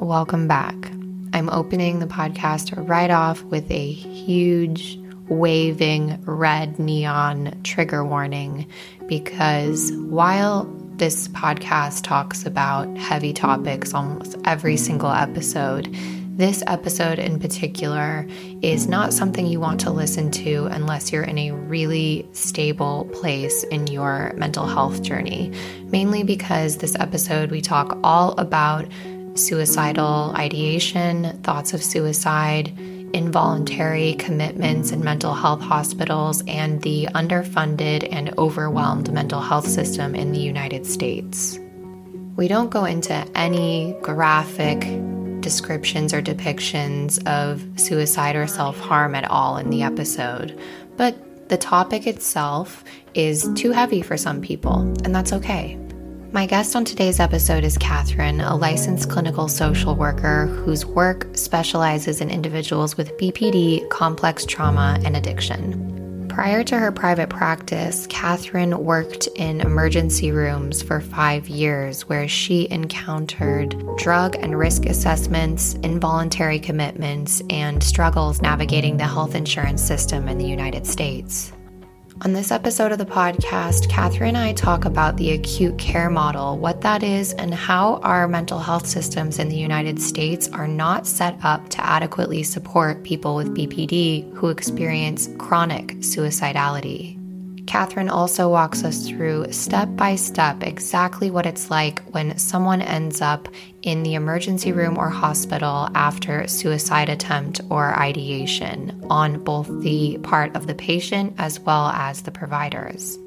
Welcome back. I'm opening the podcast right off with a huge waving red neon trigger warning because while this podcast talks about heavy topics almost every single episode, this episode in particular is not something you want to listen to unless you're in a really stable place in your mental health journey. Mainly because this episode we talk all about suicidal ideation, thoughts of suicide, involuntary commitments in mental health hospitals, and the underfunded and overwhelmed mental health system in the United States. We don't go into any graphic descriptions or depictions of suicide or self harm at all in the episode, but the topic itself is too heavy for some people, and that's okay. My guest on today's episode is Catherine, a licensed clinical social worker whose work specializes in individuals with BPD, complex trauma, and addiction. Prior to her private practice, Catherine worked in emergency rooms for five years, where she encountered drug and risk assessments, involuntary commitments, and struggles navigating the health insurance system in the United States. On this episode of the podcast, Catherine and I talk about the acute care model, what that is, and how our mental health systems in the United States are not set up to adequately support people with BPD who experience chronic suicidality. Catherine also walks us through step by step exactly what it's like when someone ends up in the emergency room or hospital after suicide attempt or ideation on both the part of the patient as well as the providers.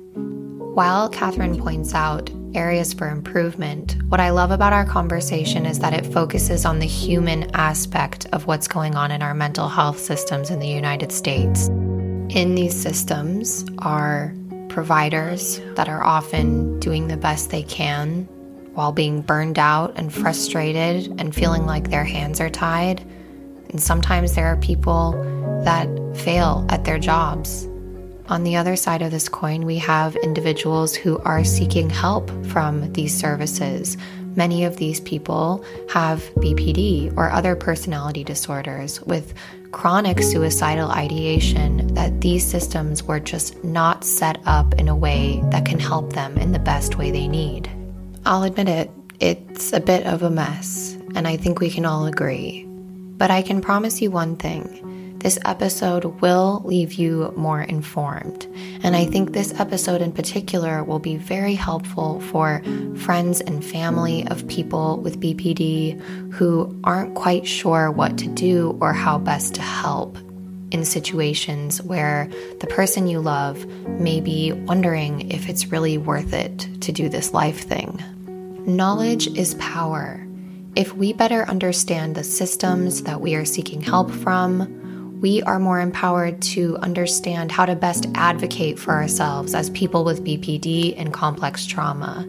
While Catherine points out areas for improvement, what I love about our conversation is that it focuses on the human aspect of what's going on in our mental health systems in the United States in these systems are providers that are often doing the best they can while being burned out and frustrated and feeling like their hands are tied. And sometimes there are people that fail at their jobs. On the other side of this coin, we have individuals who are seeking help from these services. Many of these people have BPD or other personality disorders with chronic suicidal ideation that these systems were just not set up in a way that can help them in the best way they need. I'll admit it, it's a bit of a mess, and I think we can all agree. But I can promise you one thing this episode will leave you more informed. And I think this episode in particular will be very helpful for friends and family of people with BPD who aren't quite sure what to do or how best to help in situations where the person you love may be wondering if it's really worth it to do this life thing. Knowledge is power. If we better understand the systems that we are seeking help from, we are more empowered to understand how to best advocate for ourselves as people with BPD and complex trauma.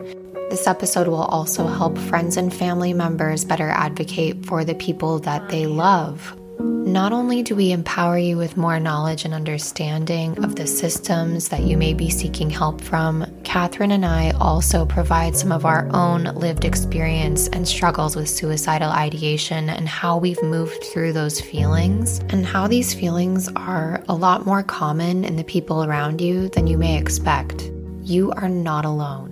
This episode will also help friends and family members better advocate for the people that they love not only do we empower you with more knowledge and understanding of the systems that you may be seeking help from, Catherine and I also provide some of our own lived experience and struggles with suicidal ideation and how we've moved through those feelings, and how these feelings are a lot more common in the people around you than you may expect. You are not alone.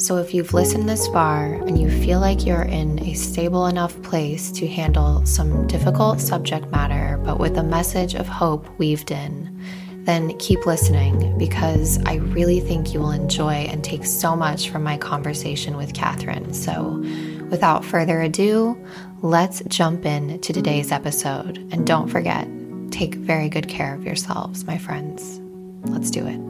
So, if you've listened this far and you feel like you're in a stable enough place to handle some difficult subject matter, but with a message of hope weaved in, then keep listening because I really think you will enjoy and take so much from my conversation with Catherine. So, without further ado, let's jump in to today's episode. And don't forget, take very good care of yourselves, my friends. Let's do it.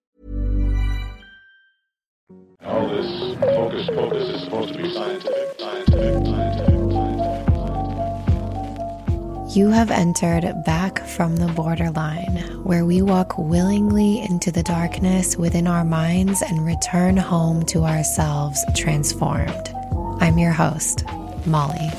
All this focus, focus is supposed to be scientific, scientific, scientific. You have entered back from the borderline, where we walk willingly into the darkness within our minds and return home to ourselves transformed. I'm your host, Molly.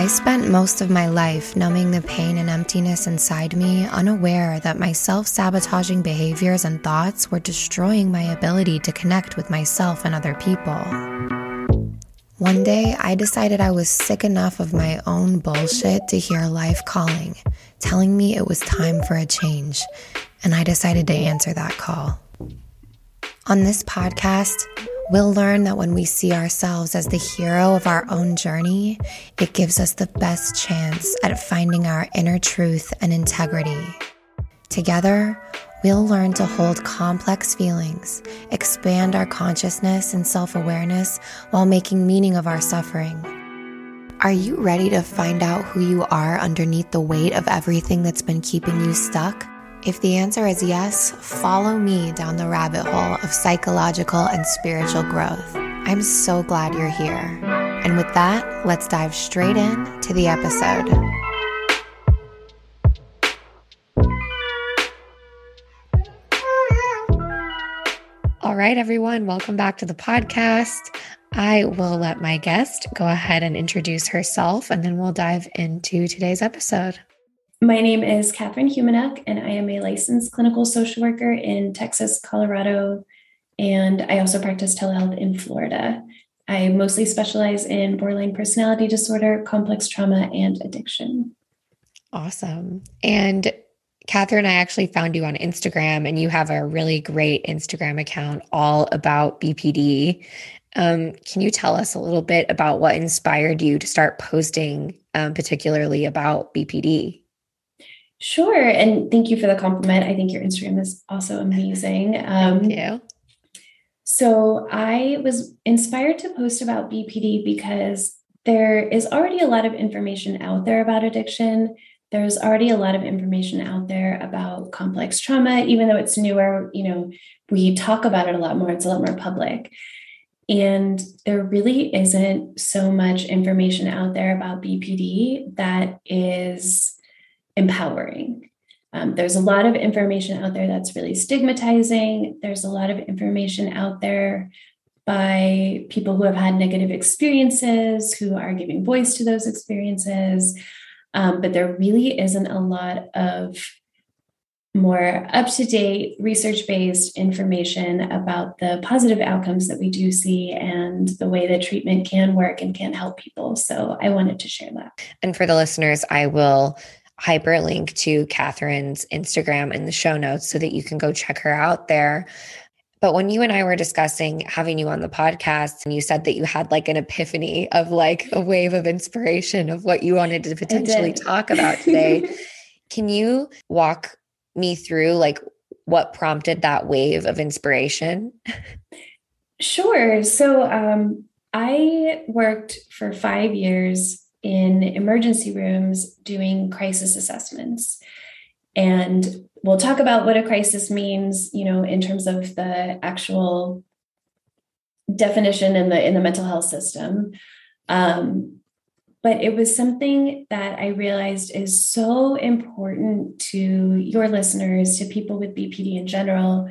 I spent most of my life numbing the pain and emptiness inside me, unaware that my self sabotaging behaviors and thoughts were destroying my ability to connect with myself and other people. One day, I decided I was sick enough of my own bullshit to hear life calling, telling me it was time for a change, and I decided to answer that call. On this podcast, we'll learn that when we see ourselves as the hero of our own journey, it gives us the best chance at finding our inner truth and integrity. Together, we'll learn to hold complex feelings, expand our consciousness and self awareness while making meaning of our suffering. Are you ready to find out who you are underneath the weight of everything that's been keeping you stuck? If the answer is yes, follow me down the rabbit hole of psychological and spiritual growth. I'm so glad you're here. And with that, let's dive straight in to the episode. All right, everyone, welcome back to the podcast. I will let my guest go ahead and introduce herself, and then we'll dive into today's episode. My name is Catherine Humenuk, and I am a licensed clinical social worker in Texas, Colorado, and I also practice telehealth in Florida. I mostly specialize in borderline personality disorder, complex trauma, and addiction. Awesome. And Catherine, I actually found you on Instagram, and you have a really great Instagram account all about BPD. Um, can you tell us a little bit about what inspired you to start posting, um, particularly about BPD? Sure. And thank you for the compliment. I think your Instagram is also amazing. Um, thank you. So I was inspired to post about BPD because there is already a lot of information out there about addiction. There's already a lot of information out there about complex trauma, even though it's newer, you know, we talk about it a lot more, it's a lot more public. And there really isn't so much information out there about BPD that is empowering. Um, there's a lot of information out there that's really stigmatizing. There's a lot of information out there by people who have had negative experiences, who are giving voice to those experiences. Um, but there really isn't a lot of more up to date, research based information about the positive outcomes that we do see and the way that treatment can work and can help people. So I wanted to share that. And for the listeners, I will hyperlink to Catherine's Instagram in the show notes so that you can go check her out there. But when you and I were discussing having you on the podcast, and you said that you had like an epiphany of like a wave of inspiration of what you wanted to potentially talk about today, can you walk me through like what prompted that wave of inspiration? Sure. So um, I worked for five years in emergency rooms doing crisis assessments. And we'll talk about what a crisis means, you know, in terms of the actual definition in the in the mental health system. Um, but it was something that I realized is so important to your listeners, to people with BPD in general,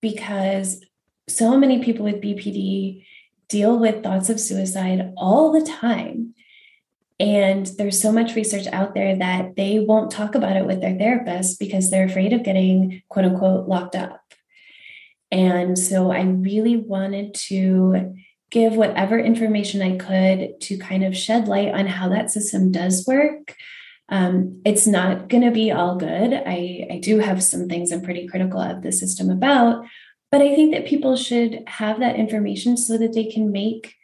because so many people with BPD deal with thoughts of suicide all the time. And there's so much research out there that they won't talk about it with their therapist because they're afraid of getting quote unquote locked up. And so I really wanted to give whatever information I could to kind of shed light on how that system does work. Um, it's not going to be all good. I, I do have some things I'm pretty critical of the system about, but I think that people should have that information so that they can make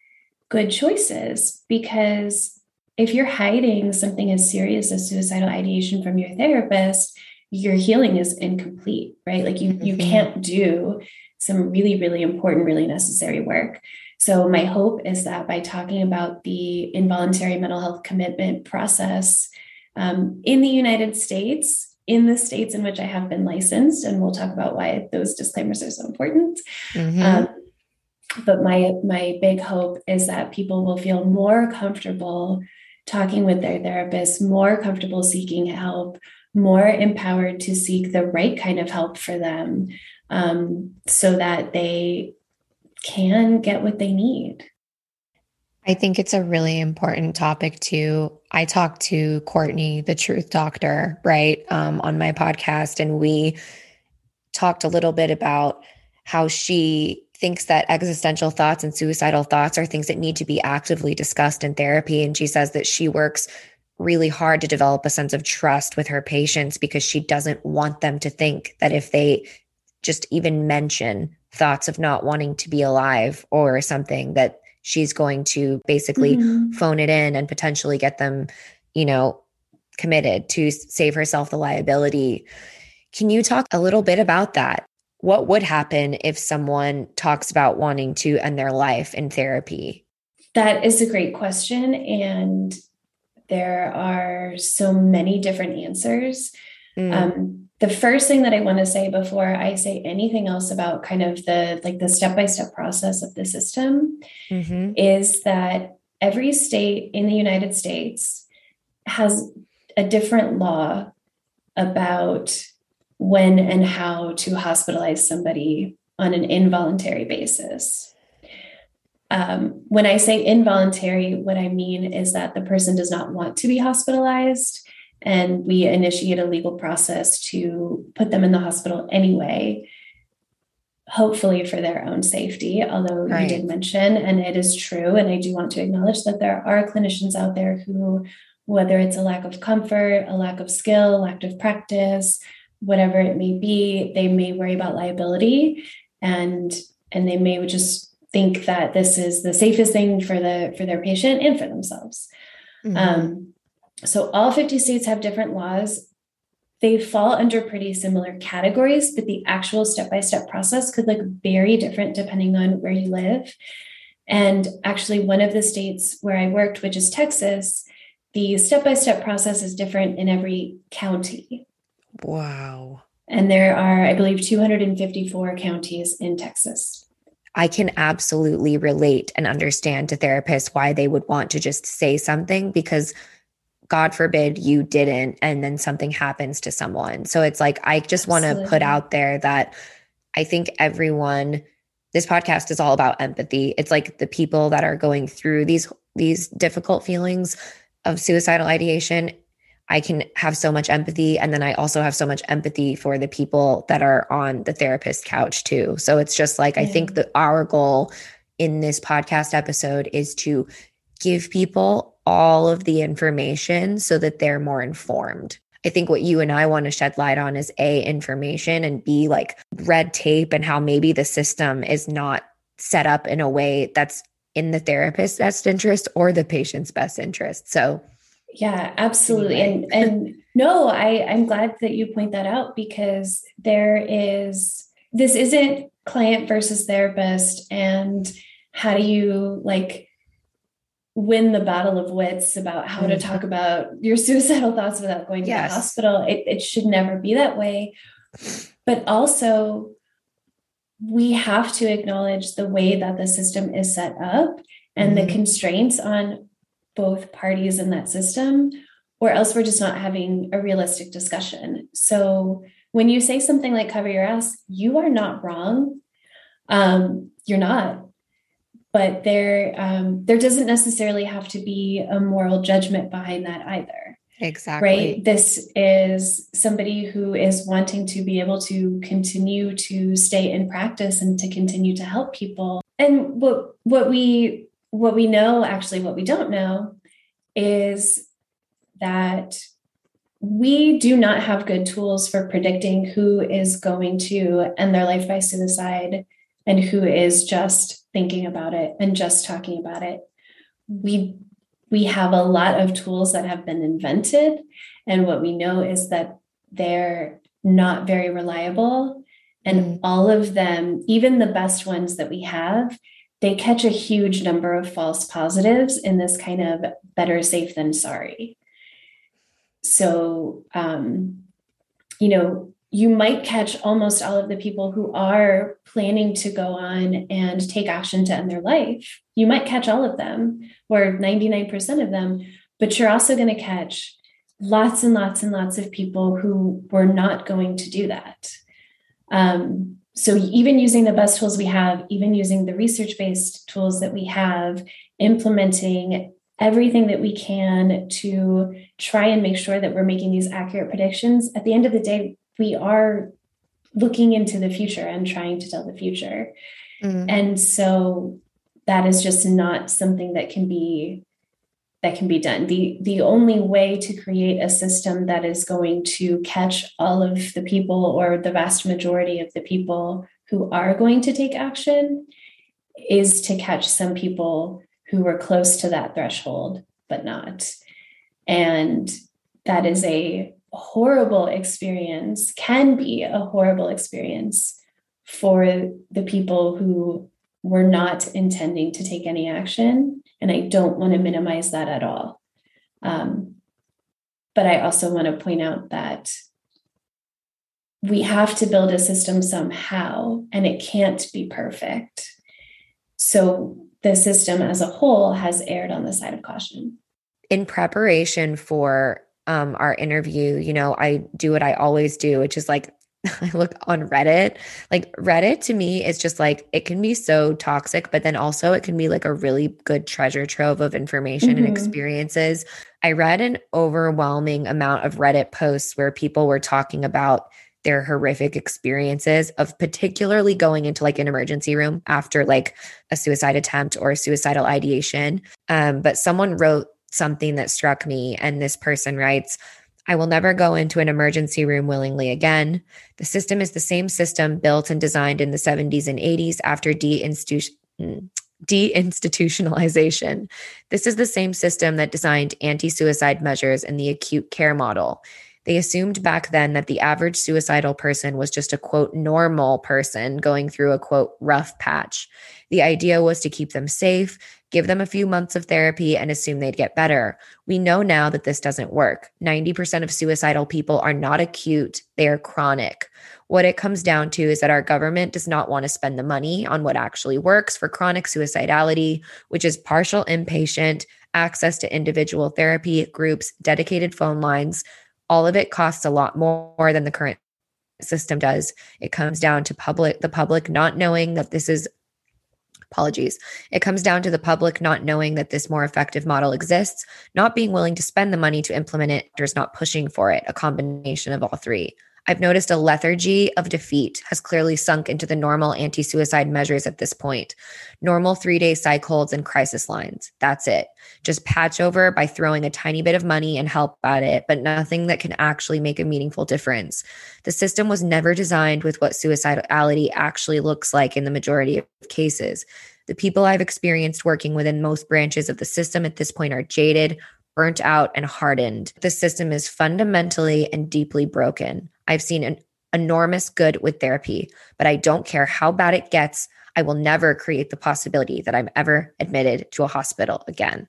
good choices. Because if you're hiding something as serious as suicidal ideation from your therapist, your healing is incomplete, right? Like you, mm-hmm. you can't do some really, really important, really necessary work. So, my hope is that by talking about the involuntary mental health commitment process um, in the United States, in the states in which I have been licensed, and we'll talk about why those disclaimers are so important. Mm-hmm. Um, but my my big hope is that people will feel more comfortable talking with their therapist, more comfortable seeking help, more empowered to seek the right kind of help for them, um, so that they can get what they need. I think it's a really important topic too. I talked to Courtney, the truth doctor, right, um, on my podcast, and we talked a little bit about how she thinks that existential thoughts and suicidal thoughts are things that need to be actively discussed in therapy. And she says that she works really hard to develop a sense of trust with her patients because she doesn't want them to think that if they just even mention thoughts of not wanting to be alive or something that she's going to basically mm-hmm. phone it in and potentially get them, you know, committed to save herself the liability. Can you talk a little bit about that? What would happen if someone talks about wanting to end their life in therapy? That is a great question. And there are so many different answers. Mm. Um, the first thing that I want to say before I say anything else about kind of the like the step-by-step process of the system mm-hmm. is that every state in the United States has a different law about when and how to hospitalize somebody on an involuntary basis. Um, when I say involuntary, what I mean is that the person does not want to be hospitalized and we initiate a legal process to put them in the hospital anyway hopefully for their own safety although right. you did mention and it is true and i do want to acknowledge that there are clinicians out there who whether it's a lack of comfort a lack of skill lack of practice whatever it may be they may worry about liability and and they may just think that this is the safest thing for the for their patient and for themselves mm-hmm. um, so all 50 states have different laws. They fall under pretty similar categories, but the actual step-by-step process could look very different depending on where you live. And actually, one of the states where I worked, which is Texas, the step-by-step process is different in every county. Wow. And there are, I believe, 254 counties in Texas. I can absolutely relate and understand to therapists why they would want to just say something because God forbid you didn't, and then something happens to someone. So it's like, I just want to put out there that I think everyone, this podcast is all about empathy. It's like the people that are going through these, these difficult feelings of suicidal ideation. I can have so much empathy. And then I also have so much empathy for the people that are on the therapist couch too. So it's just like, yeah. I think that our goal in this podcast episode is to give people all of the information so that they're more informed. I think what you and I want to shed light on is A, information and B, like red tape and how maybe the system is not set up in a way that's in the therapist's best interest or the patient's best interest. So, yeah, absolutely. Anyway. And, and no, I, I'm glad that you point that out because there is this isn't client versus therapist and how do you like win the battle of wits about how to Mm-hmm. talk about your suicidal thoughts without going to Yes. the hospital. It, it should never be that way. But also, we have to acknowledge the way that the system is set up and Mhm. the constraints on both parties in that system, or else we're just not having a realistic discussion. So, when you say something like cover your ass, you are not wrong. Um, you're not but there um, there doesn't necessarily have to be a moral judgment behind that either Exactly. right this is somebody who is wanting to be able to continue to stay in practice and to continue to help people and what what we what we know actually what we don't know is that we do not have good tools for predicting who is going to end their life by suicide and who is just thinking about it and just talking about it we we have a lot of tools that have been invented and what we know is that they're not very reliable and Mm. all of them even the best ones that we have they catch a huge number of false positives in this kind of better safe than sorry so um you know you might catch almost all of the people who are planning to go on and take action to end their life. You might catch all of them or 99% of them, but you're also going to catch lots and lots and lots of people who were not going to do that. Um, so, even using the best tools we have, even using the research based tools that we have, implementing everything that we can to try and make sure that we're making these accurate predictions, at the end of the day, we are looking into the future and trying to tell the future. Mm. And so that is just not something that can be that can be done. The the only way to create a system that is going to catch all of the people or the vast majority of the people who are going to take action is to catch some people who were close to that threshold but not. And that is a horrible experience, can be a horrible experience for the people who were not intending to take any action. And I don't want to minimize that at all. Um, but I also want to point out that we have to build a system somehow, and it can't be perfect. So the system as a whole has erred on the side of caution. in preparation for um, our interview, you know, I do what I always do, which is like I look on Reddit. Like Reddit to me is just like it can be so toxic, but then also it can be like a really good treasure trove of information and Mhm. experiences. I read an overwhelming amount of Reddit posts where people were talking about their horrific experiences of particularly going into like an emergency room after like a suicide attempt or a suicidal ideation. Um, but someone wrote something that struck me, and this person writes, I will never go into an emergency room willingly again. The system is the same system built and designed in the 70s and 80s after mm, deinstitutionalization. This is the same system that designed anti suicide measures in the acute care model. They assumed back then that the average suicidal person was just a quote normal person going through a quote rough patch. The idea was to keep them safe, give them a few months of therapy, and assume they'd get better. We know now that this doesn't work. 90% of suicidal people are not acute, they are chronic. What it comes down to is that our government does not want to spend the money on what actually works for chronic suicidality, which is partial inpatient, access to individual therapy groups, dedicated phone lines. All of it costs a lot more than the current system does. It comes down to public the public not knowing that this is apologies. It comes down to the public not knowing that this more effective model exists, not being willing to spend the money to implement it, or is not pushing for it, a combination of all three. I've noticed a lethargy of defeat has clearly sunk into the normal anti suicide measures at this point. Normal three day psych holds and crisis lines. That's it. Just patch over by throwing a tiny bit of money and help at it, but nothing that can actually make a meaningful difference. The system was never designed with what suicidality actually looks like in the majority of cases. The people I've experienced working within most branches of the system at this point are jaded, burnt out, and hardened. The system is fundamentally and deeply broken. I've seen an enormous good with therapy, but I don't care how bad it gets. I will never create the possibility that I'm ever admitted to a hospital again.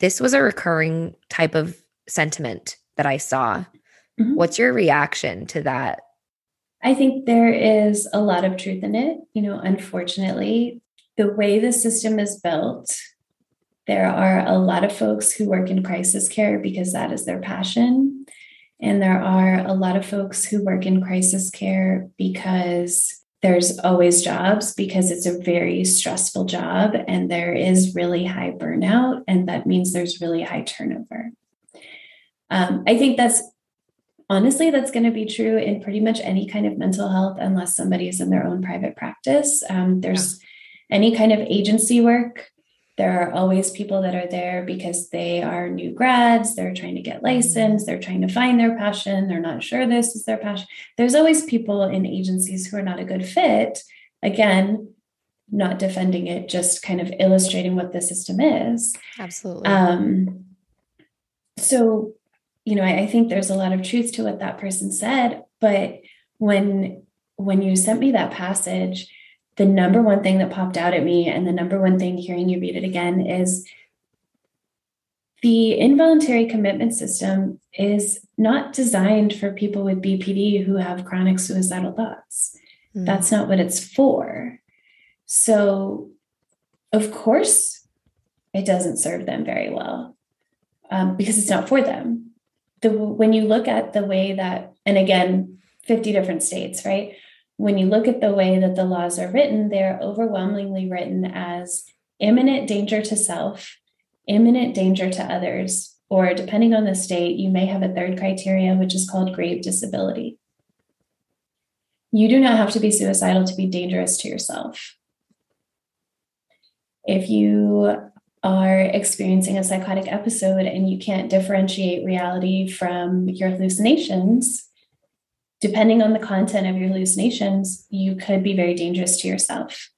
This was a recurring type of sentiment that I saw. Mm-hmm. What's your reaction to that? I think there is a lot of truth in it. You know, unfortunately, the way the system is built, there are a lot of folks who work in crisis care because that is their passion. And there are a lot of folks who work in crisis care because there's always jobs because it's a very stressful job and there is really high burnout. And that means there's really high turnover. Um, I think that's honestly, that's going to be true in pretty much any kind of mental health, unless somebody is in their own private practice. Um, there's yeah. any kind of agency work. There are always people that are there because they are new grads, they're trying to get licensed, they're trying to find their passion, they're not sure this is their passion. There's always people in agencies who are not a good fit. Again, not defending it, just kind of illustrating what the system is. Absolutely. Um, so you know, I, I think there's a lot of truth to what that person said. But when when you sent me that passage, the number one thing that popped out at me, and the number one thing hearing you read it again is the involuntary commitment system is not designed for people with BPD who have chronic suicidal thoughts. Mm. That's not what it's for. So, of course, it doesn't serve them very well um, because it's not for them the when you look at the way that and again 50 different states right when you look at the way that the laws are written they're overwhelmingly written as imminent danger to self imminent danger to others or depending on the state you may have a third criteria which is called grave disability. You do not have to be suicidal to be dangerous to yourself. If you are experiencing a psychotic episode and you can't differentiate reality from your hallucinations, depending on the content of your hallucinations, you could be very dangerous to yourself.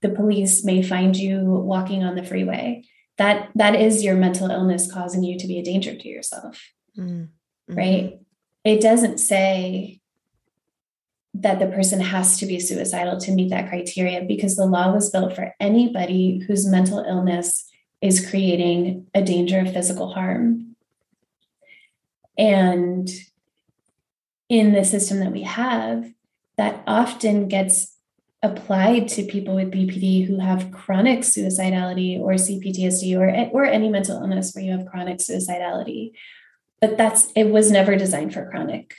The police may find you walking on the freeway. That that is your mental illness causing you to be a danger to yourself. Mm-hmm. Right? It doesn't say that the person has to be suicidal to meet that criteria because the law was built for anybody whose mental illness is creating a danger of physical harm. And in the system that we have, that often gets applied to people with BPD who have chronic suicidality or CPTSD or, or any mental illness where you have chronic suicidality. But that's it was never designed for chronic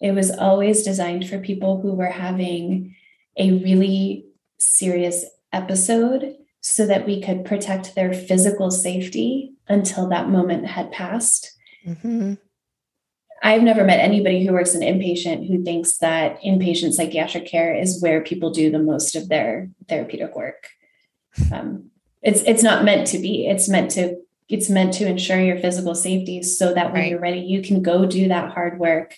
it was always designed for people who were having a really serious episode so that we could protect their physical safety until that moment had passed. Mm-hmm. I've never met anybody who works in inpatient who thinks that inpatient psychiatric care is where people do the most of their therapeutic work. Um, it's it's not meant to be. It's meant to it's meant to ensure your physical safety so that when right. you're ready, you can go do that hard work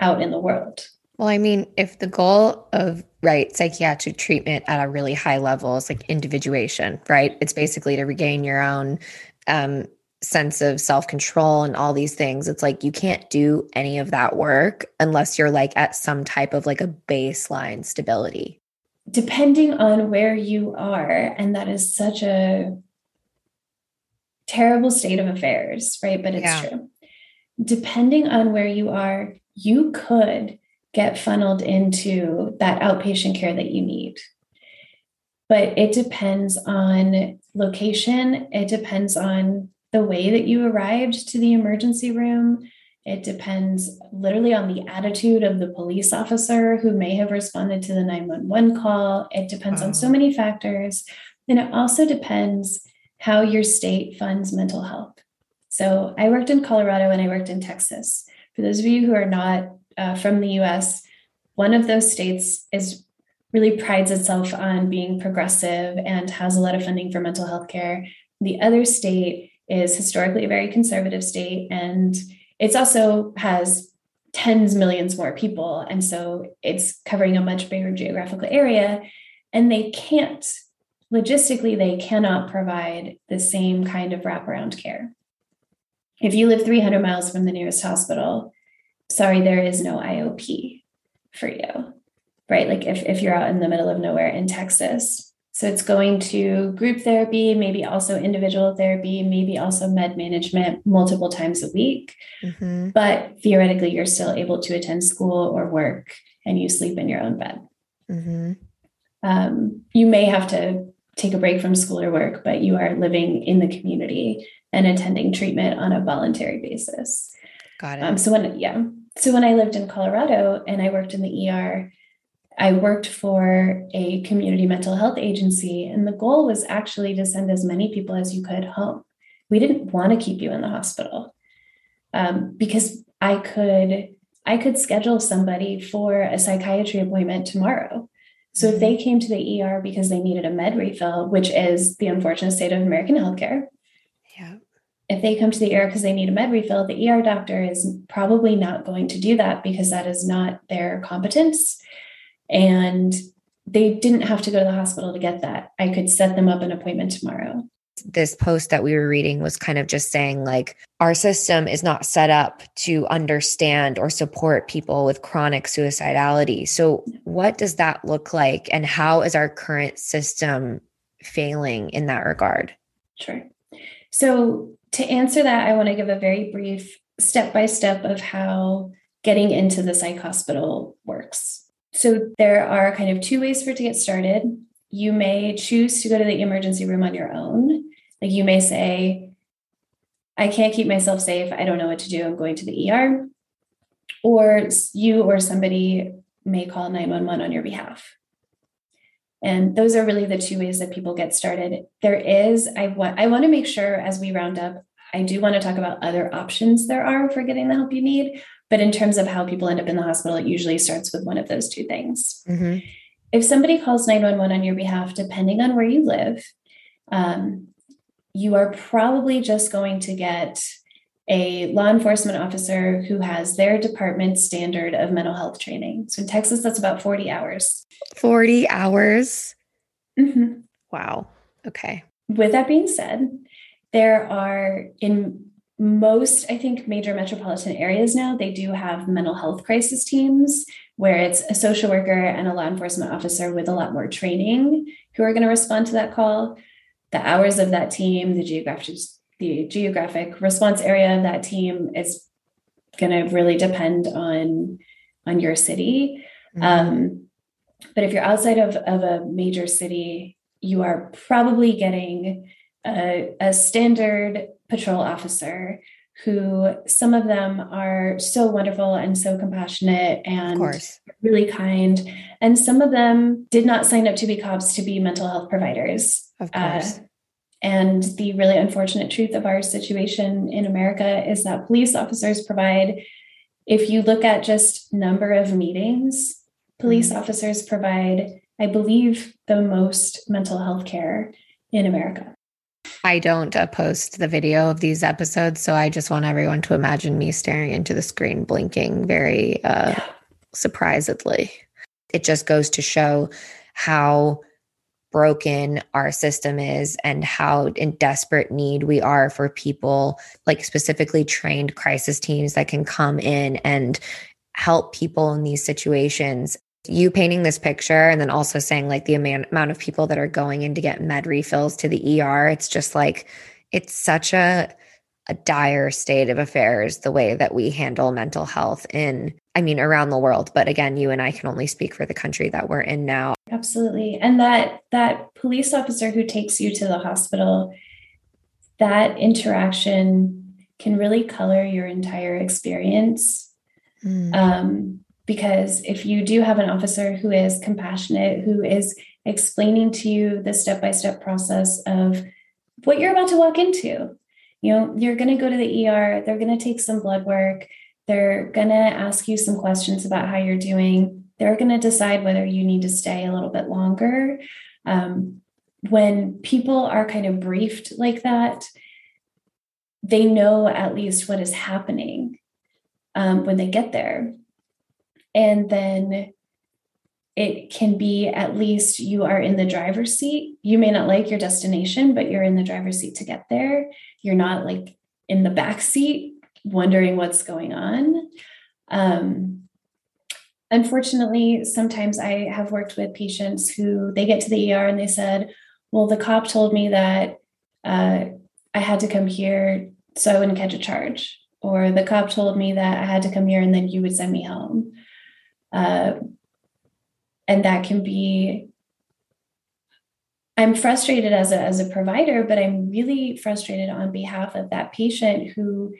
out in the world. Well, I mean, if the goal of right psychiatric treatment at a really high level is like individuation, right? It's basically to regain your own um, sense of self control and all these things. It's like you can't do any of that work unless you're like at some type of like a baseline stability. Depending on where you are, and that is such a terrible state of affairs, right? But it's yeah. true. Depending on where you are, you could get funneled into that outpatient care that you need. But it depends on location, it depends on the way that you arrived to the emergency room. It depends literally on the attitude of the police officer who may have responded to the 911 call. It depends on so many factors. And it also depends how your state funds mental health. So I worked in Colorado and I worked in Texas. For those of you who are not uh, from the US, one of those states is really prides itself on being progressive and has a lot of funding for mental health care. The other state is historically a very conservative state and it's also has tens millions more people and so it's covering a much bigger geographical area and they can't logistically they cannot provide the same kind of wraparound care if you live 300 miles from the nearest hospital, sorry, there is no IOP. for you, right? Like if, if you're out in the middle of nowhere in Texas. So it's going to group therapy, maybe also individual therapy, maybe also med management multiple times a week. Mm-hmm. But theoretically, you're still able to attend school or work and you sleep in your own bed. Mm-hmm. Um, you may have to take a break from school or work, but you are living in the community and attending treatment on a voluntary basis. Got it. Um, so when yeah, so when I lived in Colorado and I worked in the ER, I worked for a community mental health agency, and the goal was actually to send as many people as you could home. We didn't want to keep you in the hospital um, because I could I could schedule somebody for a psychiatry appointment tomorrow. So if they mm-hmm. came to the ER because they needed a med refill, which is the unfortunate state of American healthcare, yeah. If they come to the ER because they need a med refill, the ER doctor is probably not going to do that because that is not their competence. And they didn't have to go to the hospital to get that. I could set them up an appointment tomorrow this post that we were reading was kind of just saying like our system is not set up to understand or support people with chronic suicidality. So what does that look like and how is our current system failing in that regard? Sure. So to answer that I want to give a very brief step by step of how getting into the psych hospital works. So there are kind of two ways for it to get started you may choose to go to the emergency room on your own. Like you may say, I can't keep myself safe. I don't know what to do. I'm going to the ER. Or you or somebody may call 911 on your behalf. And those are really the two ways that people get started. There is, I want I want to make sure as we round up, I do want to talk about other options there are for getting the help you need. But in terms of how people end up in the hospital, it usually starts with one of those two things. Mm-hmm if somebody calls 911 on your behalf, depending on where you live, um, you are probably just going to get a law enforcement officer who has their department standard of mental health training. So in Texas, that's about 40 hours. 40 hours? Mm-hmm. Wow. Okay. With that being said, there are in most, I think, major metropolitan areas now, they do have mental health crisis teams where it's a social worker and a law enforcement officer with a lot more training who are going to respond to that call. The hours of that team, the geographic the geographic response area of that team is going to really depend on on your city. Mm-hmm. Um, but if you're outside of, of a major city, you are probably getting a, a standard patrol officer who some of them are so wonderful and so compassionate and really kind. And some of them did not sign up to be cops to be mental health providers. Of uh, course. Uh, and the really unfortunate truth of our situation in America is that police officers provide, if you look at just number of meetings, police mm-hmm. officers provide, I believe, the most mental health care in America. I don't uh, post the video of these episodes, so I just want everyone to imagine me staring into the screen, blinking very uh, surprisedly. It just goes to show how broken our system is and how in desperate need we are for people like specifically trained crisis teams that can come in and help people in these situations you painting this picture and then also saying like the amount, of people that are going in to get med refills to the ER, it's just like it's such a a dire state of affairs the way that we handle mental health in I mean around the world, but again, you and I can only speak for the country that we're in now. Absolutely. And that that police officer who takes you to the hospital, that interaction can really color your entire experience. Mm. Um, because if you do have an officer who is compassionate, who is explaining to you the step by step process of what you're about to walk into, you know, you're going to go to the ER, they're going to take some blood work, they're going to ask you some questions about how you're doing, they're going to decide whether you need to stay a little bit longer. Um, when people are kind of briefed like that, they know at least what is happening um, when they get there and then it can be at least you are in the driver's seat. You may not like your destination, but you're in the driver's seat to get there. You're not like in the back seat wondering what's going on. Um, unfortunately, sometimes I have worked with patients who they get to the ER and they said, Well, the cop told me that uh, I had to come here so I wouldn't catch a charge. Or the cop told me that I had to come here and then you would send me home. Uh, and that can be I'm frustrated as a, as a provider, but I'm really frustrated on behalf of that patient who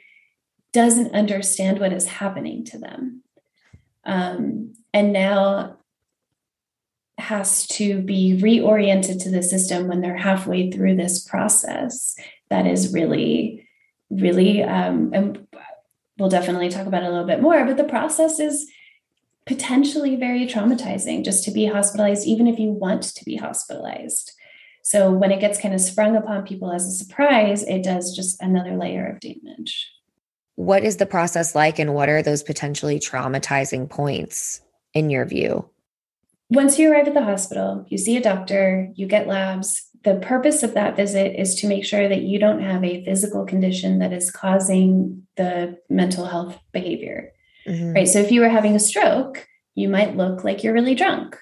doesn't understand what is happening to them. Um, and now has to be reoriented to the system when they're halfway through this process. That is really, really, um, and we'll definitely talk about it a little bit more, but the process is potentially very traumatizing just to be hospitalized, even if you want to be hospitalized. So when it gets kind of sprung upon people as a surprise, it does just another layer of damage. What is the process like, and what are those potentially traumatizing points in your view? Once you arrive at the hospital, you see a doctor, you get labs. The purpose of that visit is to make sure that you don't have a physical condition that is causing the mental health behavior. Mm-hmm. Right. So if you were having a stroke, you might look like you're really drunk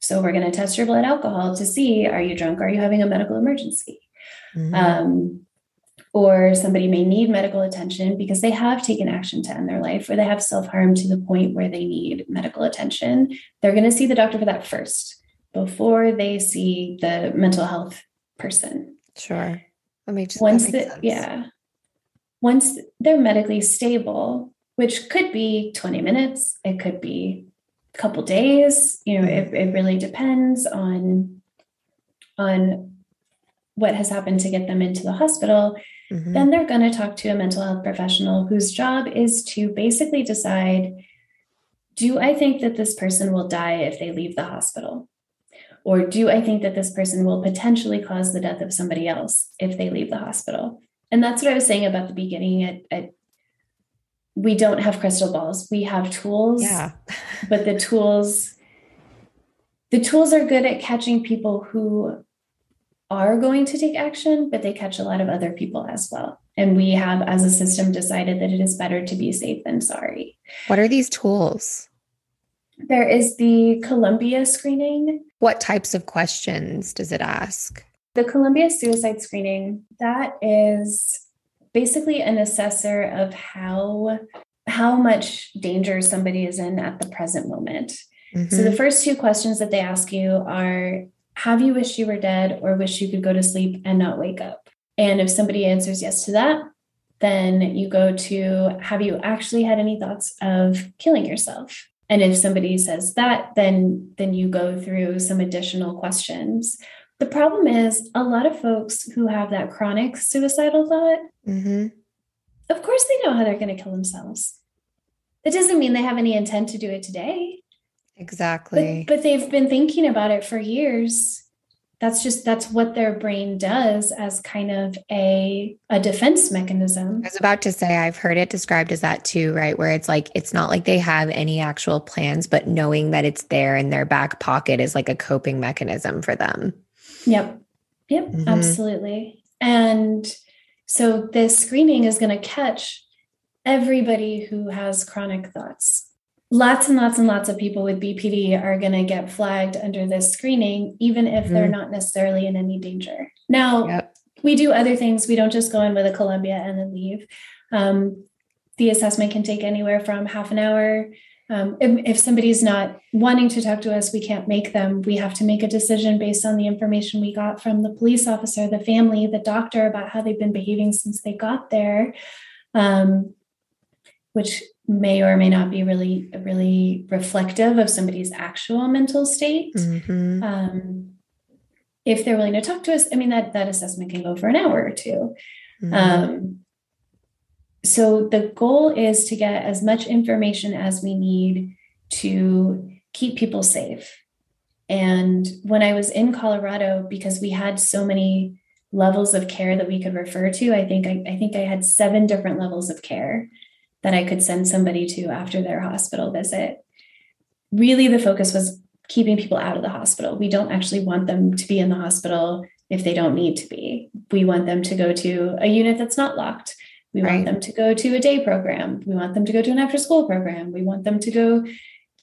so we're going to test your blood alcohol to see are you drunk? Are you having a medical emergency? Mm-hmm. Um, or somebody may need medical attention because they have taken action to end their life or they have self harm to the point where they need medical attention. They're going to see the doctor for that first before they see the mental health person. Sure. That makes, once that makes the, yeah. Once they're medically stable, which could be 20 minutes, it could be a couple days you know it, it really depends on on what has happened to get them into the hospital. Mm-hmm. then they're going to talk to a mental health professional whose job is to basically decide do i think that this person will die if they leave the hospital? Or do i think that this person will potentially cause the death of somebody else if they leave the hospital? And that's what i was saying about the beginning at, at we don't have crystal balls. We have tools. Yeah. but the tools the tools are good at catching people who are going to take action, but they catch a lot of other people as well. And we have, as a system, decided that it is better to be safe than sorry. What are these tools? There is the Columbia screening. What types of questions does it ask? The Columbia suicide screening, that is basically an assessor of how how much danger somebody is in at the present moment. Mm-hmm. So the first two questions that they ask you are have you wished you were dead or wish you could go to sleep and not wake up? And if somebody answers yes to that, then you go to have you actually had any thoughts of killing yourself? And if somebody says that, then then you go through some additional questions the problem is a lot of folks who have that chronic suicidal thought, mm-hmm. of course, they know how they're going to kill themselves. That doesn't mean they have any intent to do it today. Exactly. But, but they've been thinking about it for years. That's just that's what their brain does as kind of a a defense mechanism. I was about to say I've heard it described as that too, right? Where it's like it's not like they have any actual plans, but knowing that it's there in their back pocket is like a coping mechanism for them. Yep. Yep. Mm-hmm. Absolutely. And so this screening is going to catch everybody who has chronic thoughts. Lots and lots and lots of people with BPD are going to get flagged under this screening, even if mm-hmm. they're not necessarily in any danger. Now, yep. we do other things. We don't just go in with a Columbia and then leave. Um, the assessment can take anywhere from half an hour um, if, if somebody's not wanting to talk to us, we can't make them. We have to make a decision based on the information we got from the police officer, the family, the doctor about how they've been behaving since they got there, um, which may or may not be really, really reflective of somebody's actual mental state. Mm-hmm. Um, if they're willing to talk to us, I mean that that assessment can go for an hour or 2 mm-hmm. So the goal is to get as much information as we need to keep people safe. And when I was in Colorado, because we had so many levels of care that we could refer to, I think I, I think I had seven different levels of care that I could send somebody to after their hospital visit. Really, the focus was keeping people out of the hospital. We don't actually want them to be in the hospital if they don't need to be. We want them to go to a unit that's not locked we right. want them to go to a day program. We want them to go to an after school program. We want them to go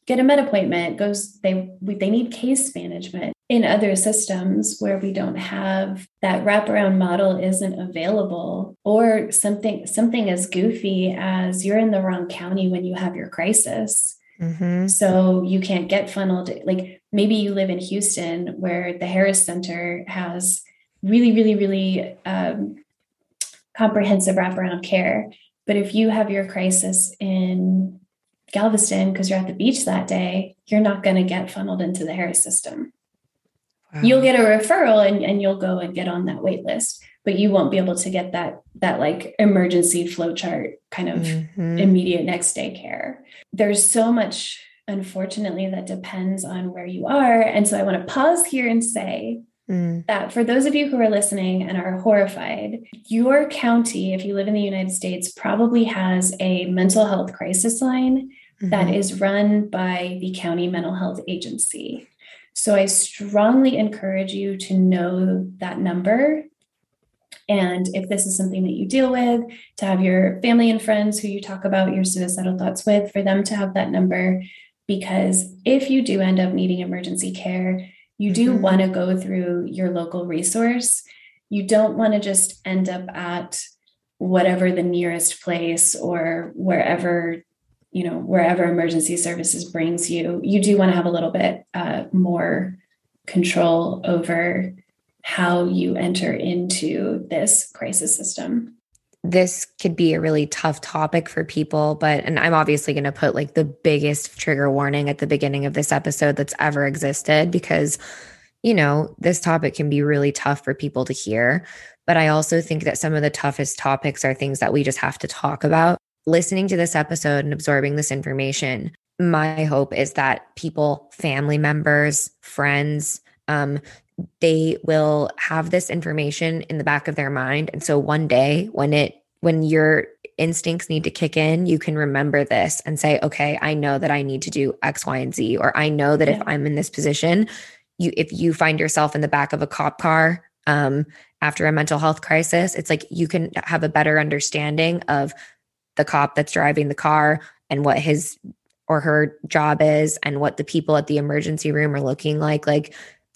get a med appointment goes they they need case management in other systems where we don't have that wraparound model isn't available or something something as goofy as you're in the wrong county when you have your crisis mm-hmm. so you can't get funneled like maybe you live in houston where the harris center has really really really um, comprehensive wraparound care but if you have your crisis in Galveston because you're at the beach that day, you're not going to get funneled into the Harris system. Wow. You'll get a referral and, and you'll go and get on that wait list, but you won't be able to get that that like emergency flow chart kind of mm-hmm. immediate next day care. There's so much unfortunately that depends on where you are. And so I want to pause here and say Mm. That for those of you who are listening and are horrified, your county, if you live in the United States, probably has a mental health crisis line mm-hmm. that is run by the county mental health agency. So I strongly encourage you to know that number. And if this is something that you deal with, to have your family and friends who you talk about your suicidal thoughts with, for them to have that number. Because if you do end up needing emergency care, you do mm-hmm. want to go through your local resource. You don't want to just end up at whatever the nearest place or wherever you know wherever emergency services brings you you do want to have a little bit uh, more control over how you enter into this crisis system this could be a really tough topic for people but and i'm obviously going to put like the biggest trigger warning at the beginning of this episode that's ever existed because you know this topic can be really tough for people to hear. But i also think that some of the toughest topics are things that we just have to talk about. Listening to this episode and absorbing this information my hope is that people family members friends um, they will have this information in the back of their mind and so one day when it when your instincts need to kick in you can remember this and say okay i know that i need to do x y and z or i know that yeah. if i'm in this position you if you find yourself in the back of a cop car um, after a mental health crisis it's like you can have a better understanding of the cop that's driving the car and what his or her job is and what the people at the emergency room are looking like like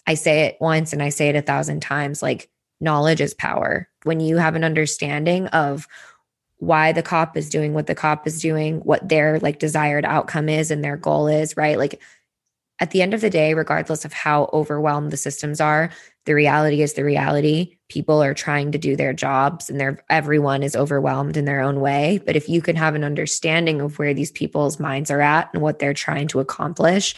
I say it once and I say it a thousand times like knowledge is power. When you have an understanding of why the cop is doing what the cop is doing, what their like desired outcome is and their goal is, right? Like at the end of the day, regardless of how overwhelmed the systems are, the reality is the reality. People are trying to do their jobs and they everyone is overwhelmed in their own way. But if you can have an understanding of where these people's minds are at and what they're trying to accomplish,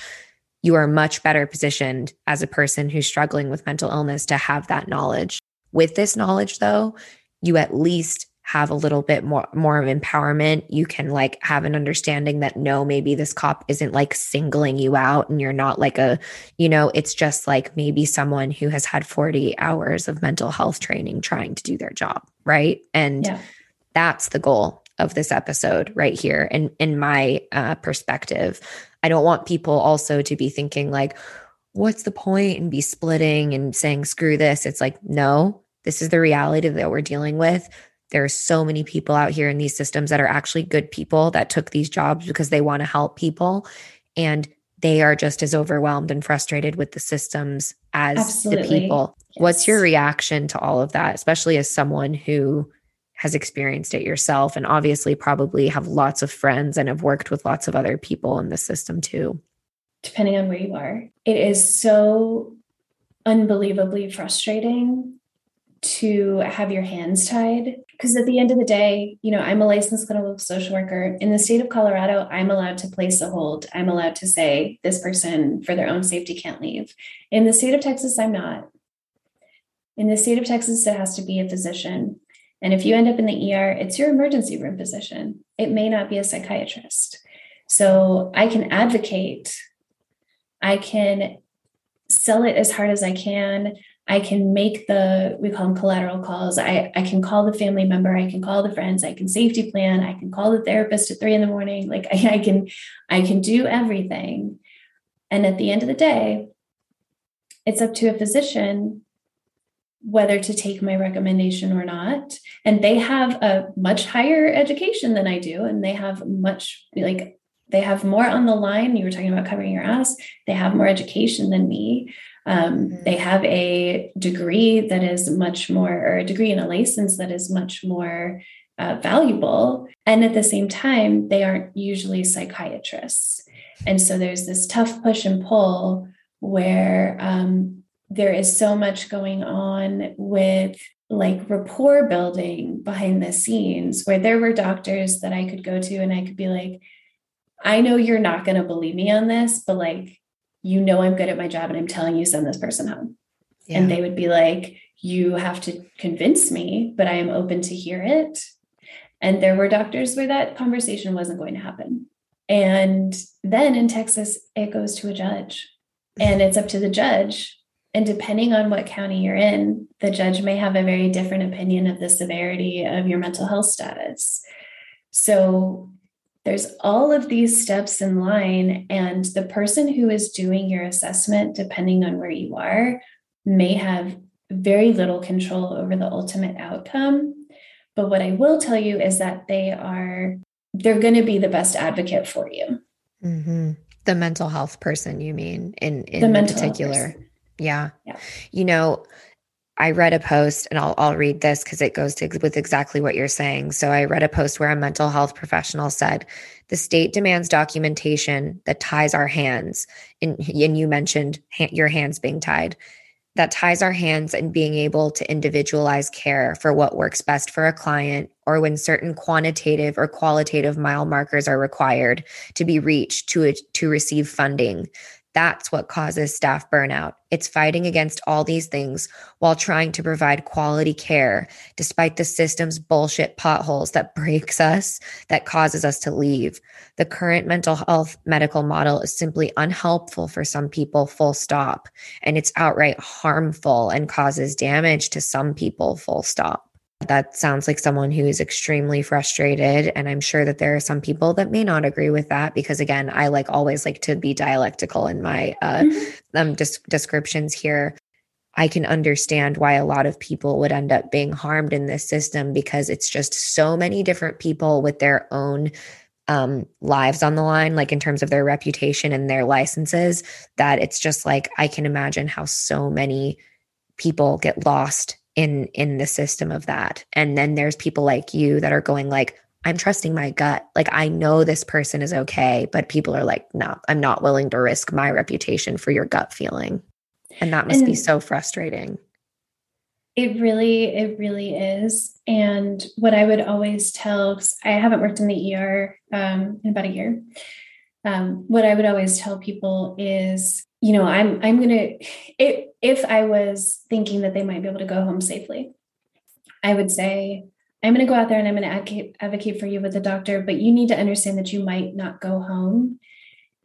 you are much better positioned as a person who's struggling with mental illness to have that knowledge. With this knowledge, though, you at least have a little bit more more of empowerment you can like have an understanding that no maybe this cop isn't like singling you out and you're not like a you know it's just like maybe someone who has had 40 hours of mental health training trying to do their job right and yeah. that's the goal of this episode right here and in, in my uh, perspective I don't want people also to be thinking like, what's the point and be splitting and saying, screw this. It's like, no, this is the reality that we're dealing with. There are so many people out here in these systems that are actually good people that took these jobs because they want to help people. And they are just as overwhelmed and frustrated with the systems as Absolutely. the people. Yes. What's your reaction to all of that, especially as someone who has experienced it yourself and obviously probably have lots of friends and have worked with lots of other people in the system too. Depending on where you are, it is so unbelievably frustrating to have your hands tied because at the end of the day, you know, I'm a licensed clinical social worker. In the state of Colorado, I'm allowed to place a hold. I'm allowed to say this person for their own safety can't leave. In the state of Texas, I'm not. In the state of Texas, it has to be a physician and if you end up in the ER, it's your emergency room physician. It may not be a psychiatrist. So I can advocate, I can sell it as hard as I can. I can make the, we call them collateral calls. I, I can call the family member, I can call the friends, I can safety plan, I can call the therapist at three in the morning. Like I, I can, I can do everything. And at the end of the day, it's up to a physician whether to take my recommendation or not. And they have a much higher education than I do. And they have much like they have more on the line. You were talking about covering your ass. They have more education than me. Um, mm-hmm. They have a degree that is much more, or a degree and a license that is much more uh, valuable. And at the same time, they aren't usually psychiatrists. And so there's this tough push and pull where um, there is so much going on with like rapport building behind the scenes where there were doctors that I could go to and I could be like, I know you're not going to believe me on this, but like, you know, I'm good at my job and I'm telling you, send this person home. Yeah. And they would be like, you have to convince me, but I am open to hear it. And there were doctors where that conversation wasn't going to happen. And then in Texas, it goes to a judge and mm-hmm. it's up to the judge. And depending on what county you're in, the judge may have a very different opinion of the severity of your mental health status. So there's all of these steps in line, and the person who is doing your assessment, depending on where you are, may have very little control over the ultimate outcome. But what I will tell you is that they are they're going to be the best advocate for you. Mm-hmm. The mental health person, you mean, in in the particular? Yeah. yeah. You know, I read a post and I'll, I'll read this because it goes to, with exactly what you're saying. So I read a post where a mental health professional said, the state demands documentation that ties our hands. And, and you mentioned ha- your hands being tied that ties our hands and being able to individualize care for what works best for a client or when certain quantitative or qualitative mile markers are required to be reached to, to receive funding that's what causes staff burnout. It's fighting against all these things while trying to provide quality care despite the system's bullshit potholes that breaks us, that causes us to leave. The current mental health medical model is simply unhelpful for some people, full stop. And it's outright harmful and causes damage to some people, full stop. That sounds like someone who is extremely frustrated. And I'm sure that there are some people that may not agree with that because, again, I like always like to be dialectical in my uh, mm-hmm. um, des- descriptions here. I can understand why a lot of people would end up being harmed in this system because it's just so many different people with their own um, lives on the line, like in terms of their reputation and their licenses, that it's just like I can imagine how so many people get lost in in the system of that. And then there's people like you that are going like i'm trusting my gut. Like i know this person is okay but people are like no i'm not willing to risk my reputation for your gut feeling. And that must and be so frustrating. It really it really is. And what i would always tell i haven't worked in the er um, in about a year um, what i would always tell people is you know i'm i'm gonna if if i was thinking that they might be able to go home safely i would say i'm going to go out there and i'm going to advocate, advocate for you with the doctor but you need to understand that you might not go home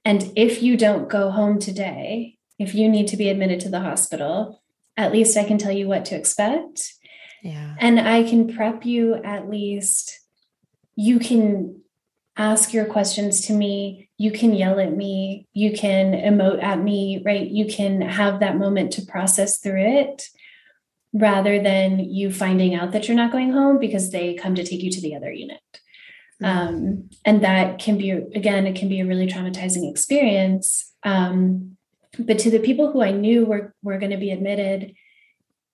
and if you don't go home today if you need to be admitted to the hospital at least i can tell you what to expect yeah. and i can prep you at least you can ask your questions to me. You can yell at me. You can emote at me, right? You can have that moment to process through it rather than you finding out that you're not going home because they come to take you to the other unit. Mm-hmm. Um, and that can be, again, it can be a really traumatizing experience. Um, but to the people who I knew were, were going to be admitted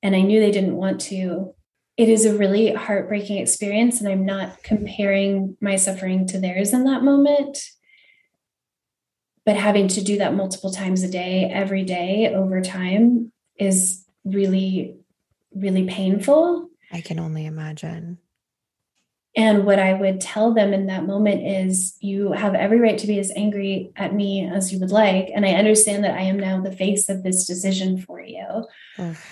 and I knew they didn't want to, it is a really heartbreaking experience and i'm not comparing my suffering to theirs in that moment but having to do that multiple times a day every day over time is really really painful. I can only imagine. And what i would tell them in that moment is you have every right to be as angry at me as you would like and i understand that i am now the face of this decision for you.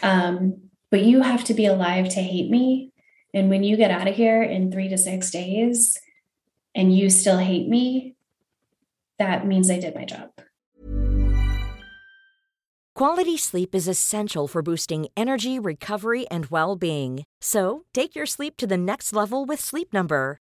Um, but you have to be alive to hate me. And when you get out of here in three to six days and you still hate me, that means I did my job. Quality sleep is essential for boosting energy, recovery, and well being. So take your sleep to the next level with Sleep Number.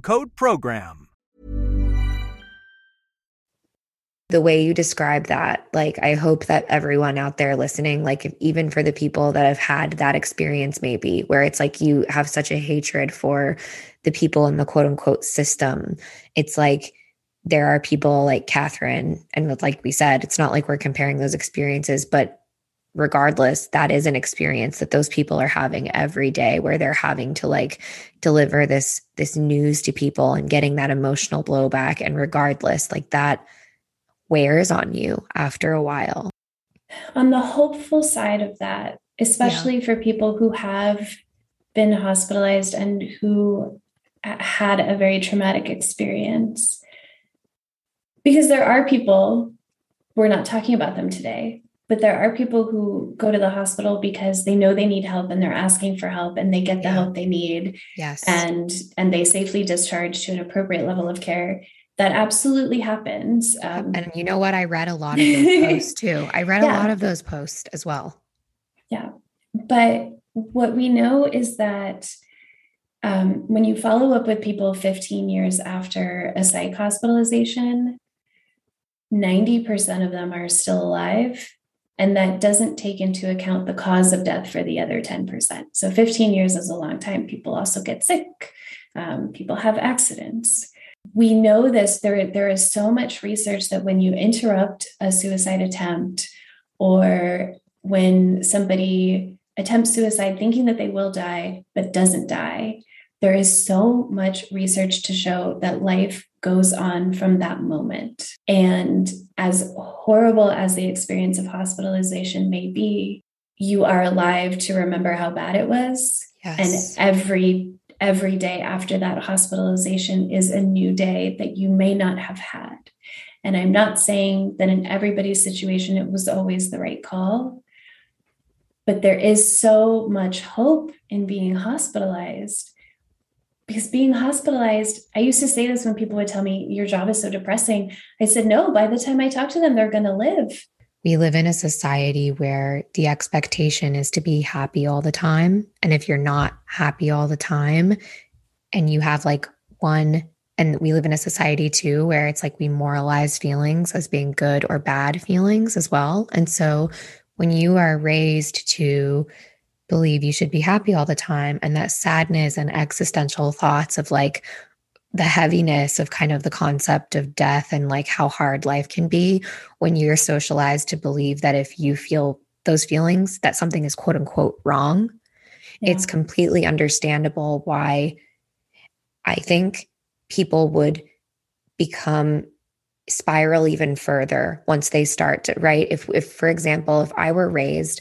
code PROGRAM. the way you describe that like i hope that everyone out there listening like if, even for the people that have had that experience maybe where it's like you have such a hatred for the people in the quote unquote system it's like there are people like catherine and like we said it's not like we're comparing those experiences but regardless that is an experience that those people are having every day where they're having to like deliver this this news to people and getting that emotional blowback and regardless like that wears on you after a while. On the hopeful side of that, especially yeah. for people who have been hospitalized and who uh, had a very traumatic experience, because there are people, we're not talking about them today, but there are people who go to the hospital because they know they need help and they're asking for help and they get the yeah. help they need. Yes. And and they safely discharge to an appropriate level of care that absolutely happens. Um, and you know what? I read a lot of those posts too. I read yeah. a lot of those posts as well. Yeah. But what we know is that um, when you follow up with people 15 years after a psych hospitalization, 90% of them are still alive. And that doesn't take into account the cause of death for the other 10%. So 15 years is a long time. People also get sick, um, people have accidents we know this there there is so much research that when you interrupt a suicide attempt or when somebody attempts suicide thinking that they will die but doesn't die there is so much research to show that life goes on from that moment and as horrible as the experience of hospitalization may be you are alive to remember how bad it was yes. and every every day after that hospitalization is a new day that you may not have had. And I'm not saying that in everybody's situation it was always the right call, but there is so much hope in being hospitalized. Because being hospitalized, I used to say this when people would tell me, Your job is so depressing. I said, No, by the time I talk to them, they're going to live. We live in a society where the expectation is to be happy all the time. And if you're not happy all the time and you have like one, and we live in a society too where it's like we moralize feelings as being good or bad feelings as well. And so when you are raised to believe you should be happy all the time and that sadness and existential thoughts of like, the heaviness of kind of the concept of death and like how hard life can be when you're socialized to believe that if you feel those feelings that something is quote unquote wrong yeah. it's completely understandable why i think people would become spiral even further once they start to right if if for example if i were raised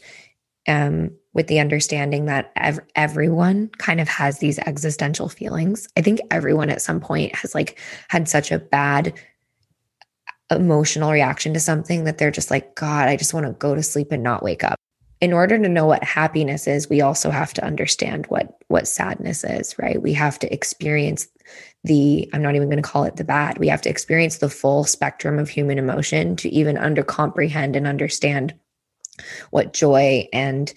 um with the understanding that ev- everyone kind of has these existential feelings. I think everyone at some point has like had such a bad emotional reaction to something that they're just like, God, I just want to go to sleep and not wake up. In order to know what happiness is, we also have to understand what what sadness is, right? We have to experience the I'm not even going to call it the bad. We have to experience the full spectrum of human emotion to even under comprehend and understand what joy and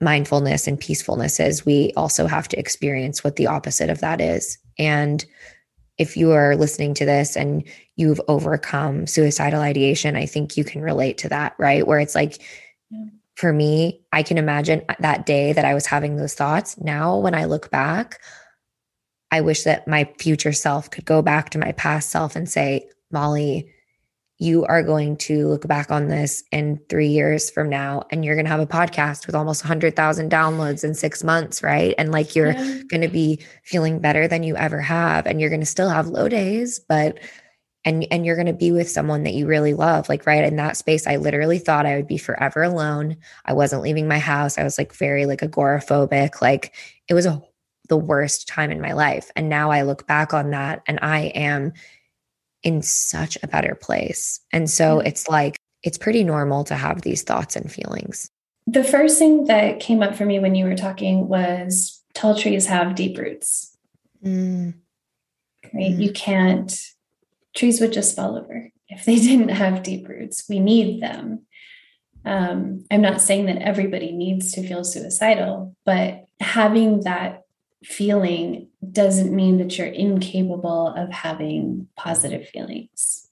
mindfulness and peacefulness is, we also have to experience what the opposite of that is. And if you are listening to this and you've overcome suicidal ideation, I think you can relate to that, right? Where it's like, for me, I can imagine that day that I was having those thoughts. Now, when I look back, I wish that my future self could go back to my past self and say, Molly, you are going to look back on this in three years from now and you're going to have a podcast with almost 100,000 downloads in six months, right? And like you're yeah. going to be feeling better than you ever have. And you're going to still have low days, but and and you're going to be with someone that you really love like right in that space i literally thought i would be forever alone i wasn't leaving my house i was like very like agoraphobic like it was a, the worst time in my life and now i look back on that and i am in such a better place. And so it's like, it's pretty normal to have these thoughts and feelings. The first thing that came up for me when you were talking was tall trees have deep roots. Mm. Right? Mm. You can't, trees would just fall over if they didn't have deep roots. We need them. Um, I'm not saying that everybody needs to feel suicidal, but having that feeling doesn't mean that you're incapable of having positive feelings,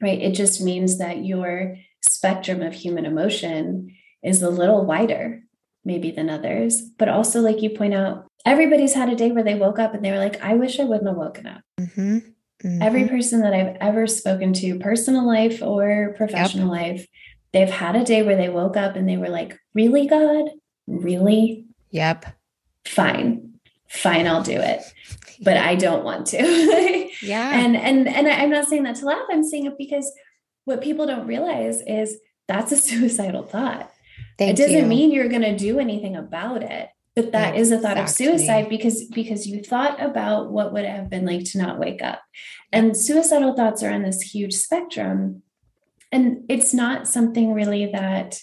right? It just means that your spectrum of human emotion is a little wider, maybe than others. But also, like you point out, everybody's had a day where they woke up and they were like, I wish I wouldn't have woken up. Mm-hmm. Mm-hmm. Every person that I've ever spoken to, personal life or professional yep. life, they've had a day where they woke up and they were like, Really, God? Really? Yep. Fine fine, I'll do it. But I don't want to. yeah. And and and I'm not saying that to laugh. I'm saying it because what people don't realize is that's a suicidal thought. Thank it doesn't you. mean you're going to do anything about it but that exactly. is a thought of suicide because because you thought about what would have been like to not wake up and suicidal thoughts are on this huge spectrum and it's not something really that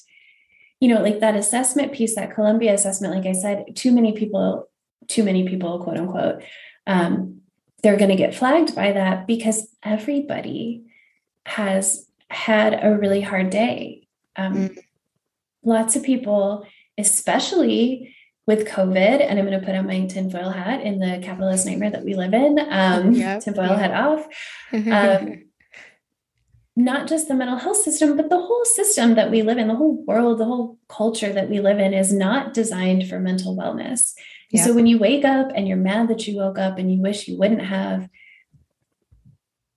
you know like that assessment piece that columbia assessment like i said too many people too many people, quote unquote, um, they're going to get flagged by that because everybody has had a really hard day. Um, mm. Lots of people, especially with COVID, and I'm going to put on my tinfoil hat in the capitalist nightmare that we live in, um, yep, tinfoil yep. hat off. Um, not just the mental health system, but the whole system that we live in, the whole world, the whole culture that we live in is not designed for mental wellness. Yeah. So when you wake up and you're mad that you woke up and you wish you wouldn't have,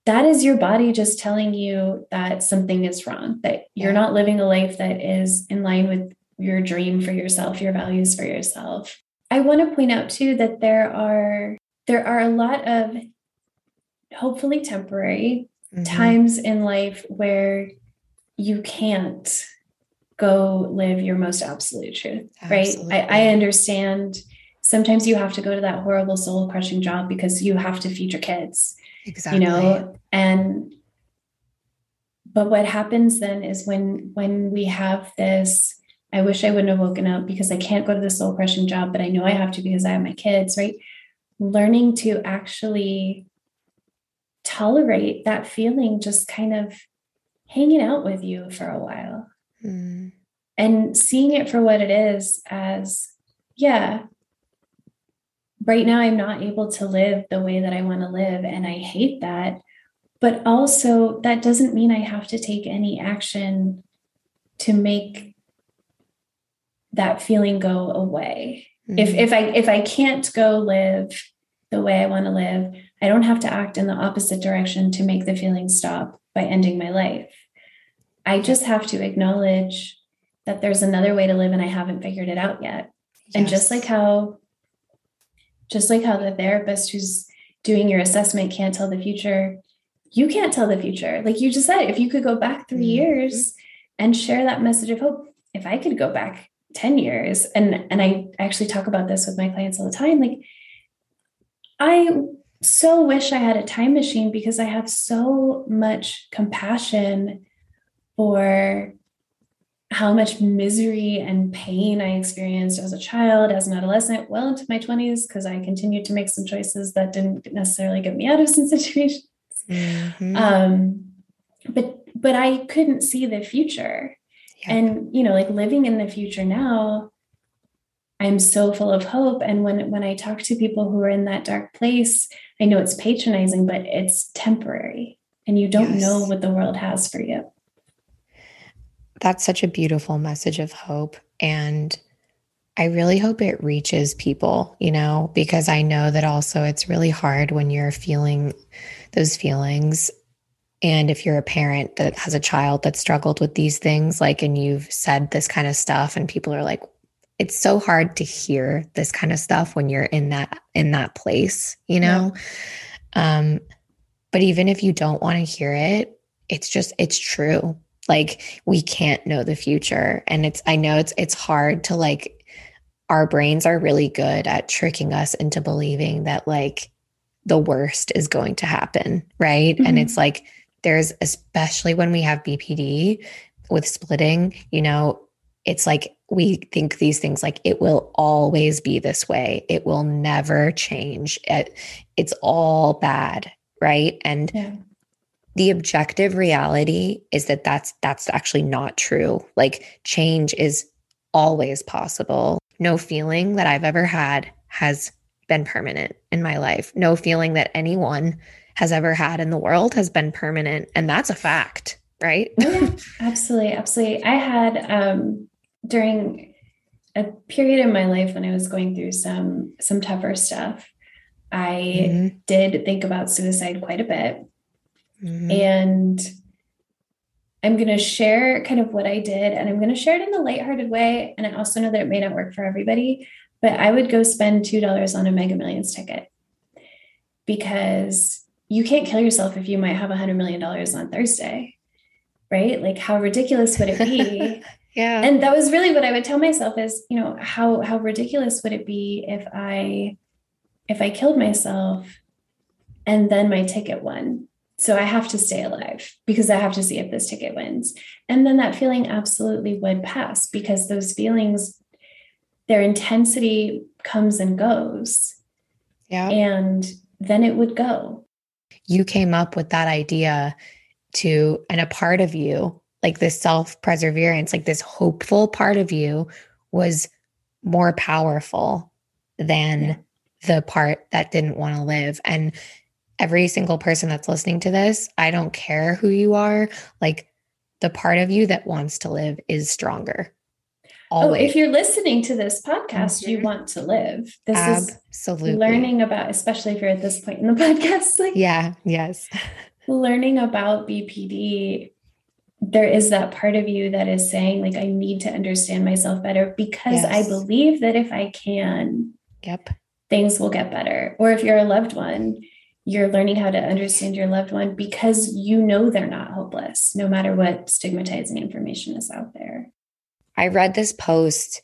that is your body just telling you that something is wrong, that you're not living a life that is in line with your dream for yourself, your values for yourself. I want to point out too that there are there are a lot of hopefully temporary mm-hmm. times in life where you can't go live your most absolute truth, Absolutely. right? I, I understand sometimes you have to go to that horrible soul crushing job because you have to feed your kids exactly you know? And but what happens then is when when we have this i wish i wouldn't have woken up because i can't go to the soul crushing job but i know i have to because i have my kids right? Learning to actually tolerate that feeling just kind of hanging out with you for a while. Mm. and seeing it for what it is as yeah right now I'm not able to live the way that I want to live. And I hate that. But also, that doesn't mean I have to take any action to make that feeling go away. Mm-hmm. If if I if I can't go live the way I want to live, I don't have to act in the opposite direction to make the feeling stop by ending my life. I just have to acknowledge that there's another way to live and I haven't figured it out yet. Yes. And just like how just like how the therapist who's doing your assessment can't tell the future, you can't tell the future. Like you just said, if you could go back 3 mm-hmm. years and share that message of hope, if I could go back 10 years, and and I actually talk about this with my clients all the time, like I so wish I had a time machine because I have so much compassion for how much misery and pain I experienced as a child, as an adolescent, well into my 20s, because I continued to make some choices that didn't necessarily get me out of some situations. Mm-hmm. Um, but but I couldn't see the future. Yep. And you know, like living in the future now, I'm so full of hope. And when when I talk to people who are in that dark place, I know it's patronizing, but it's temporary. And you don't yes. know what the world has for you that's such a beautiful message of hope. And I really hope it reaches people, you know, because I know that also it's really hard when you're feeling those feelings. And if you're a parent that has a child that struggled with these things, like, and you've said this kind of stuff, and people are like, it's so hard to hear this kind of stuff when you're in that in that place, you know. Yeah. Um, but even if you don't want to hear it, it's just it's true. Like we can't know the future, and it's I know it's it's hard to like our brains are really good at tricking us into believing that like the worst is going to happen, right? Mm-hmm. And it's like there's especially when we have BPD with splitting, you know, it's like we think these things like it will always be this way. It will never change. It, it's all bad, right? And yeah. The objective reality is that that's that's actually not true. Like change is always possible no feeling that I've ever had has been permanent in my life. No feeling that anyone has ever had in the world has been permanent. And that's a fact, right? Oh, yeah, absolutely. Absolutely. I had um, during a period in my life when I was going through some some tougher stuff, I mm-hmm. did think about suicide quite a bit. Mm-hmm. And I'm going to share kind of what I did and I'm going to share it in a lighthearted way. And I also know that it may not work for everybody, but I would go spend $2 on a Mega Millions ticket because you can't kill yourself if you might have a $100 million on Thursday, right? Like, how ridiculous would it be? yeah. And that was really what I would tell myself is, you know, how, how ridiculous would it be if I, if I killed myself and then my ticket won so I have to stay alive because I have to see if this ticket wins. And then that feeling absolutely would pass because those feelings, their intensity comes and goes. Yeah. And then it would go. You came up with that idea to, and a part of you, like this self perseverance, like this hopeful part of you was more powerful than yeah. the part that didn't want to live. And every single person that's listening to this, I don't care who you are, like the part of you that wants to live is stronger. Always. Oh, if you're listening to this podcast, mm-hmm. you want to live. This is Absolutely. is learning about, especially if you're at this point in the podcast. Like, yeah, yes. learning about BPD, there is that part of you that is saying, like, I need to understand myself better because yes. I believe that if I can, yep, things will get better. Or if you're a loved one, you're learning how to understand your loved one because you know they're not hopeless, no matter what stigmatizing information is out there. I read this post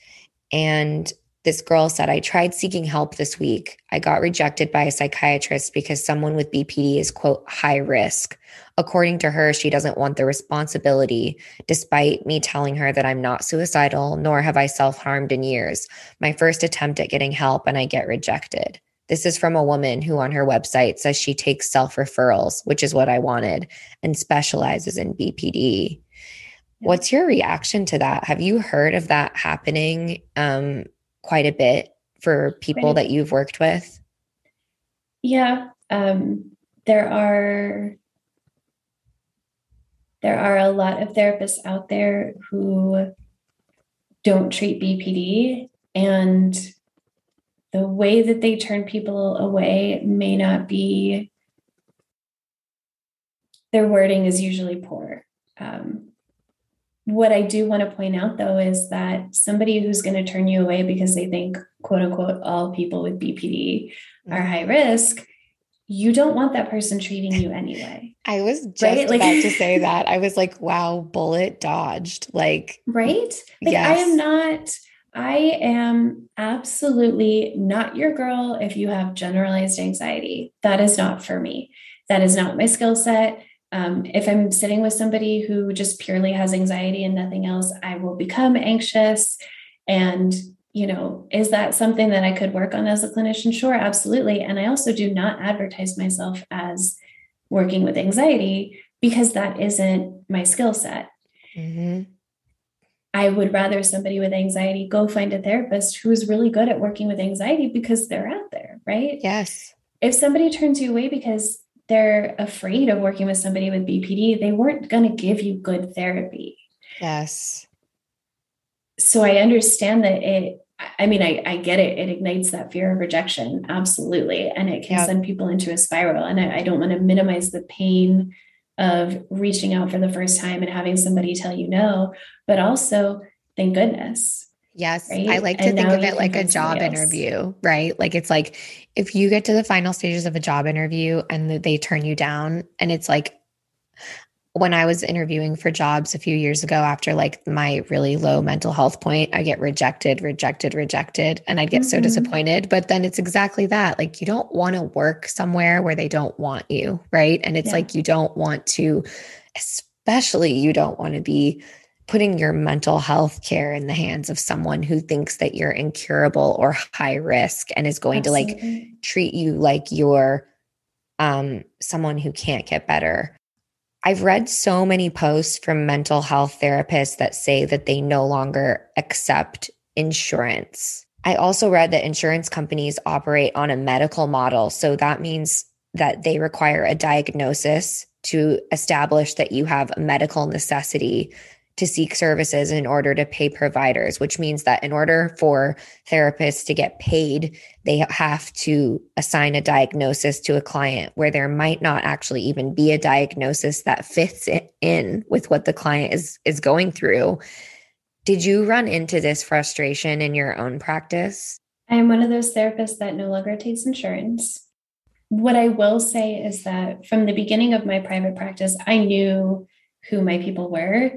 and this girl said, I tried seeking help this week. I got rejected by a psychiatrist because someone with BPD is, quote, high risk. According to her, she doesn't want the responsibility, despite me telling her that I'm not suicidal, nor have I self harmed in years. My first attempt at getting help, and I get rejected. This is from a woman who on her website says she takes self referrals, which is what I wanted, and specializes in BPD. What's your reaction to that? Have you heard of that happening um, quite a bit for people that you've worked with? Yeah, um, there are there are a lot of therapists out there who don't treat BPD and the way that they turn people away may not be their wording is usually poor um, what i do want to point out though is that somebody who's going to turn you away because they think quote unquote all people with bpd are high risk you don't want that person treating you anyway i was just right? like, about to say that i was like wow bullet dodged like right like yes. i am not I am absolutely not your girl if you have generalized anxiety. That is not for me. That is not my skill set. Um, if I'm sitting with somebody who just purely has anxiety and nothing else, I will become anxious. And, you know, is that something that I could work on as a clinician? Sure, absolutely. And I also do not advertise myself as working with anxiety because that isn't my skill set. Mm-hmm. I would rather somebody with anxiety go find a therapist who's really good at working with anxiety because they're out there, right? Yes. If somebody turns you away because they're afraid of working with somebody with BPD, they weren't going to give you good therapy. Yes. So I understand that it I mean, I, I get it. It ignites that fear of rejection. Absolutely. And it can Yeah. send people into a spiral. And I, I don't want to minimize the pain of reaching out for the first time and having somebody tell you no, but also thank goodness. Yes. Right? I like to And think of it like a job interview, right? Like it's like if you get to the final stages of a job interview and they turn you down, and it's like when I was interviewing for jobs a few years ago after like my really low mental health point, I get rejected, rejected, rejected, and I'd get so Mhm. disappointed. But then it's exactly that. Like you don't want to work somewhere where they don't want you, right? And it's Yeah. like you don't want to, especially you don't want to be putting your mental health care in the hands of someone who thinks that you're incurable or high risk and is going to like treat you like you're um someone who can't get better. I've read so many posts from mental health therapists that say that they no longer accept insurance. I also read that insurance companies operate on a medical model. So that means that they require a diagnosis to establish that you have a medical necessity to seek services in order to pay providers, which means that in order for therapists to get paid, they have to assign a diagnosis to a client where there might not actually even be a diagnosis that fits in with what the client is is going through. Did you run into this frustration in your own practice? I'm one of those therapists that no longer takes insurance. What I will say is that from the beginning of my private practice, I knew who my people were.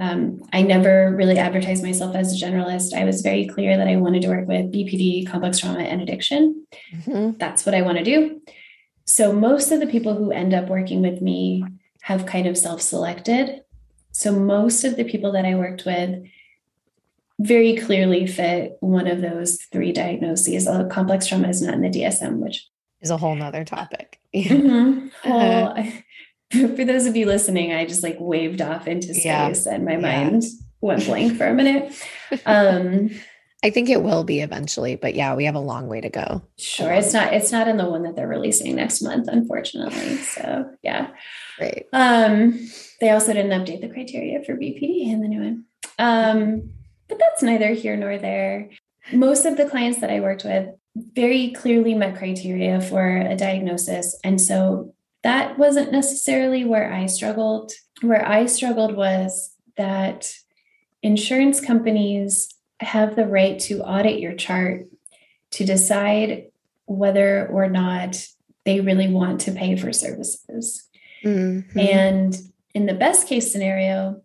Um, I never really advertised myself as a generalist. I was very clear that I wanted to work with BPD, complex trauma, and addiction. Mhm. That's what I want to do. So, most of the people who end up working with me have kind of self selected. So, most of the people that I worked with very clearly fit one of those three diagnoses. Although complex trauma is not in the DSM, which Is a whole nother topic. Mhm. Uh-huh. for those of you listening, I just like waved off into Yeah. space and my Yeah. mind went blank for a minute. Um, I think it will be eventually, but yeah, we have a long way to go. sure, it's not it's not in the one that they're releasing next month, unfortunately. So yeah. Right. Um, they also didn't update the criteria for BPD in the new one. Um, but that's neither here nor there. Most of the clients that I worked with very clearly met criteria for a diagnosis. And so that wasn't necessarily where I struggled. Where I struggled was that insurance companies have the right to audit your chart to decide whether or not they really want to pay for services. Mhm. And in the best case scenario,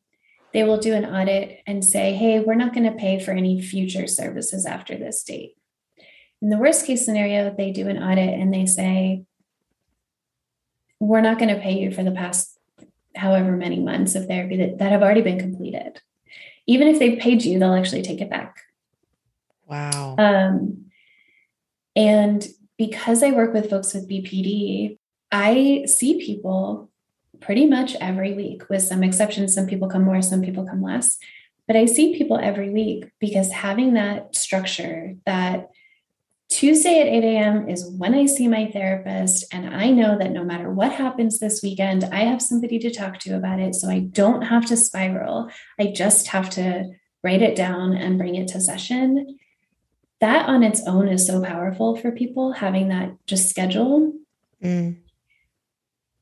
they will do an audit and say, hey, we're not going to pay for any future services after this date. In the worst case scenario, they do an audit and they say, we're not going to pay you for the past however many months of therapy that, that have already been completed. Even if they've paid you, they'll actually take it back. Wow. Um, and because I work with folks with BPD, I see people pretty much every week, with some exceptions. Some people come more, some people come less. But I see people every week because having that structure that Tuesday at 8 a.m. is when I see my therapist. And I know that no matter what happens this weekend, I have somebody to talk to about it. So I don't have to spiral. I just have to write it down and bring it to session that on its own is so powerful for people having that just schedule Mm.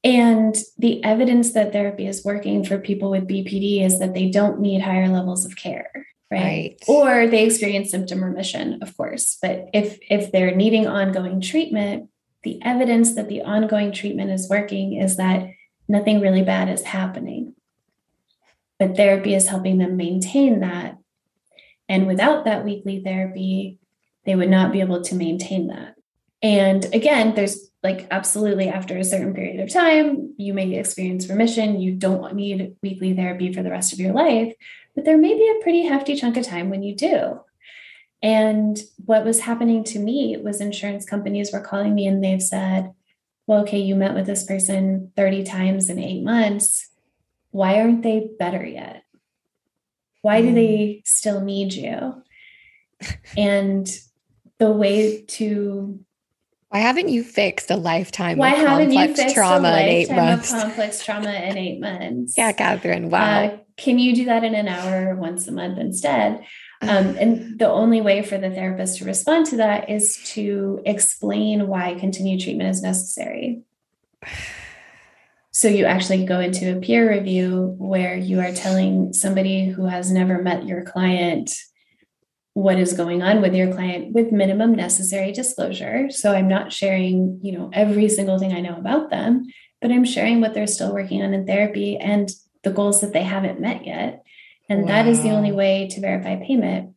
and the evidence that therapy is working for people with bpd is that they don't need higher levels of care right, Right. or they experience symptom remission of course but if if they're needing ongoing treatment the evidence that the ongoing treatment is working is that nothing really bad is happening but therapy is helping them maintain that and without that weekly therapy they would not be able to maintain that. And again, there's like absolutely after a certain period of time, you may experience remission. You don't need weekly therapy for the rest of your life, but there may be a pretty hefty chunk of time when you do. And what was happening to me was insurance companies were calling me and they've said, well, okay, you met with this person 30 times in eight months. Why aren't they better yet? Why do they still need you? And the way to Why haven't you fixed a lifetime why of haven't you complex fixed trauma a in eight lifetime of months? complex trauma in eight months? yeah, Catherine. Wow. Uh, can you do that in an hour once a month instead? Um, and the only way for the therapist to respond to that is to explain why continued treatment is necessary. So you actually go into a peer review where you are telling somebody who has never met your client what is going on with your client with minimum necessary disclosure. So I'm not sharing, you know, every single thing I know about them, but I'm sharing what they're still working on in therapy and the goals that they haven't met yet. And wow. that is the only way to verify payment.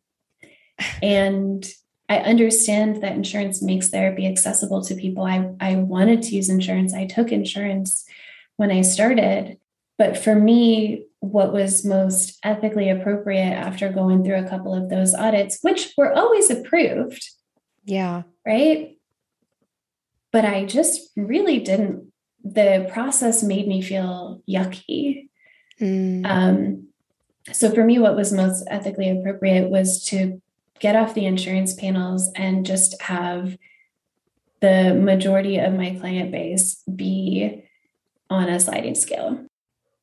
And I understand that insurance makes therapy accessible to people. I, I wanted to use insurance. I took insurance when I started. But for me, what was most ethically appropriate after going through a couple of those audits, which were always approved. Yeah. Right. But I just really didn't, the process made me feel yucky. Mm. Um, so for me, what was most ethically appropriate was to get off the insurance panels and just have the majority of my client base be on a sliding scale.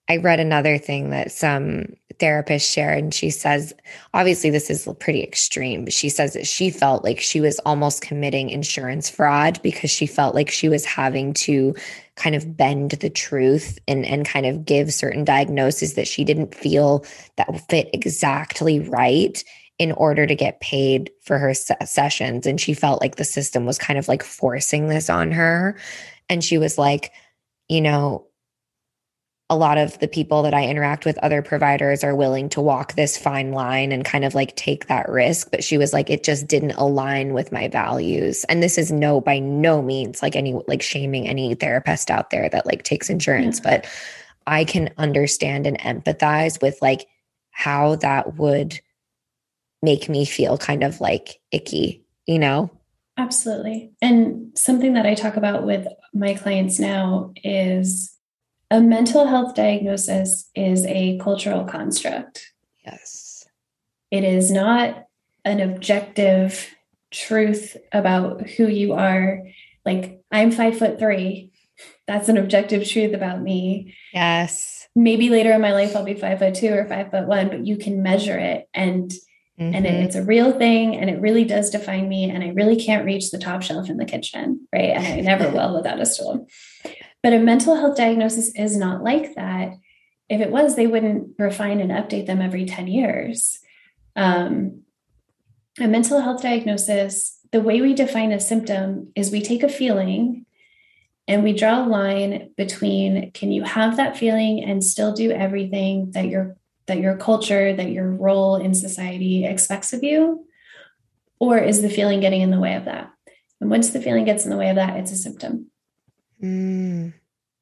I read another thing that some therapists shared, and she says, obviously, this is pretty extreme, but she says that she felt like she was almost committing insurance fraud because she felt like she was having to kind of bend the truth and, and kind of give certain diagnoses that she didn't feel that fit exactly right in order to get paid for her se- sessions. And she felt like the system was kind of like forcing this on her. And she was like, you know, a lot of the people that I interact with, other providers, are willing to walk this fine line and kind of like take that risk. But she was like, it just didn't align with my values. And this is no, by no means like any, like shaming any therapist out there that like takes insurance, yeah. but I can understand and empathize with like how that would make me feel kind of like icky, you know? Absolutely. And something that I talk about with my clients now is a mental health diagnosis is a cultural construct. Yes. It is not an objective truth about who you are. Like, I'm five foot three. That's an objective truth about me. Yes. Maybe later in my life, I'll be five foot two or five foot one, but you can measure it. And Mm-hmm. and it's a real thing and it really does define me and i really can't reach the top shelf in the kitchen right and i never will without a stool but a mental health diagnosis is not like that. If it was, they wouldn't refine and update them every 10 years. Um, a mental health diagnosis, the way we define a symptom is we take a feeling and we draw a line between can you have that feeling and still do everything that your that your culture that your role in society expects of you or is the feeling getting in the way of that and once the feeling gets in the way of that it's a symptom Mm.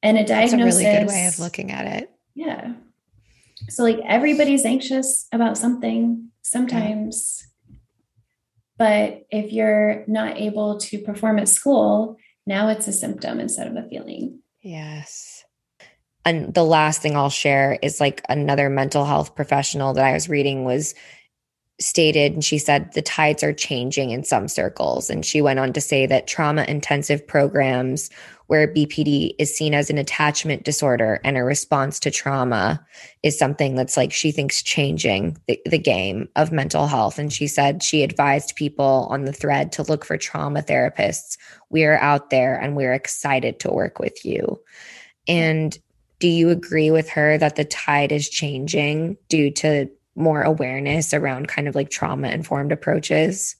And a diagnosis. That's a really good way of looking at it. Yeah. So, like, everybody's anxious about something sometimes. Yeah. But if you're not able to perform at school, now it's a symptom instead of a feeling. Yes. And the last thing I'll share is like another mental health professional that I was reading was stated and she said the tides are changing in some circles and she went on to say that trauma intensive programs where BPD is seen as an attachment disorder and a response to trauma is something that's like she thinks changing the, the game of mental health. And she said she advised people on the thread to look for trauma therapists. We are out there and we're excited to work with you. And do you agree with her that the tide is changing due to more awareness around kind of like trauma informed approaches?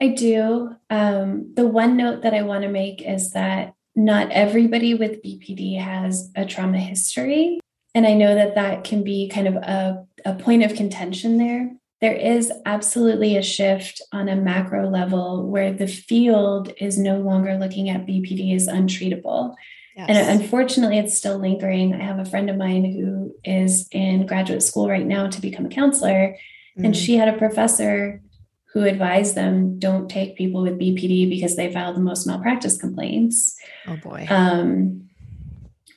I do. Um, the one note that I want to make is that not everybody with BPD has a trauma history. And I know that that can be kind of a, a point of contention there. There is absolutely a shift on a macro level where the field is no longer looking at BPD as untreatable. Yes. And unfortunately, it's still lingering. I have a friend of mine who is in graduate school right now to become a counselor, mm-hmm. and she had a professor who advised them don't take people with BPD because they filed the most malpractice complaints. Oh boy. Um,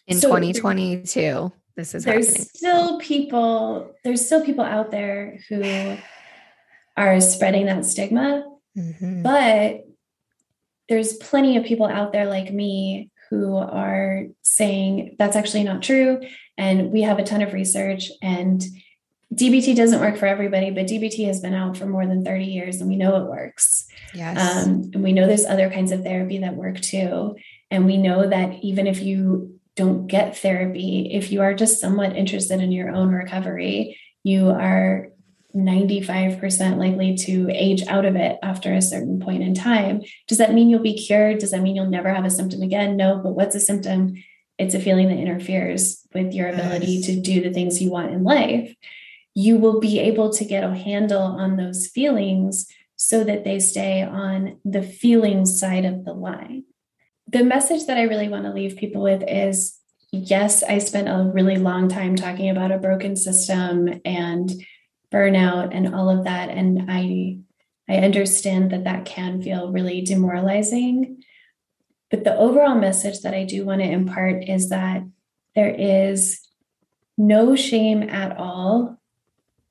in so 2022, this is there's happening. still people. There's still people out there who are spreading that stigma, mm-hmm. but there's plenty of people out there like me who are saying that's actually not true, and we have a ton of research and DBT doesn't work for everybody, but DBT has been out for more than 30 years and we know it works. Yes. Um, and we know there's other kinds of therapy that work too. And we know that even if you don't get therapy, if you are just somewhat interested in your own recovery, you are 95% likely to age out of it after a certain point in time. Does that mean you'll be cured? Does that mean you'll never have a symptom again? No, but what's a symptom? It's a feeling that interferes with your ability Yes. to do the things you want in life. You will be able to get a handle on those feelings so that they stay on the feeling side of the line. The message that I really want to leave people with is yes, I spent a really long time talking about a broken system and burnout and all of that and I I understand that that can feel really demoralizing. But the overall message that I do want to impart is that there is no shame at all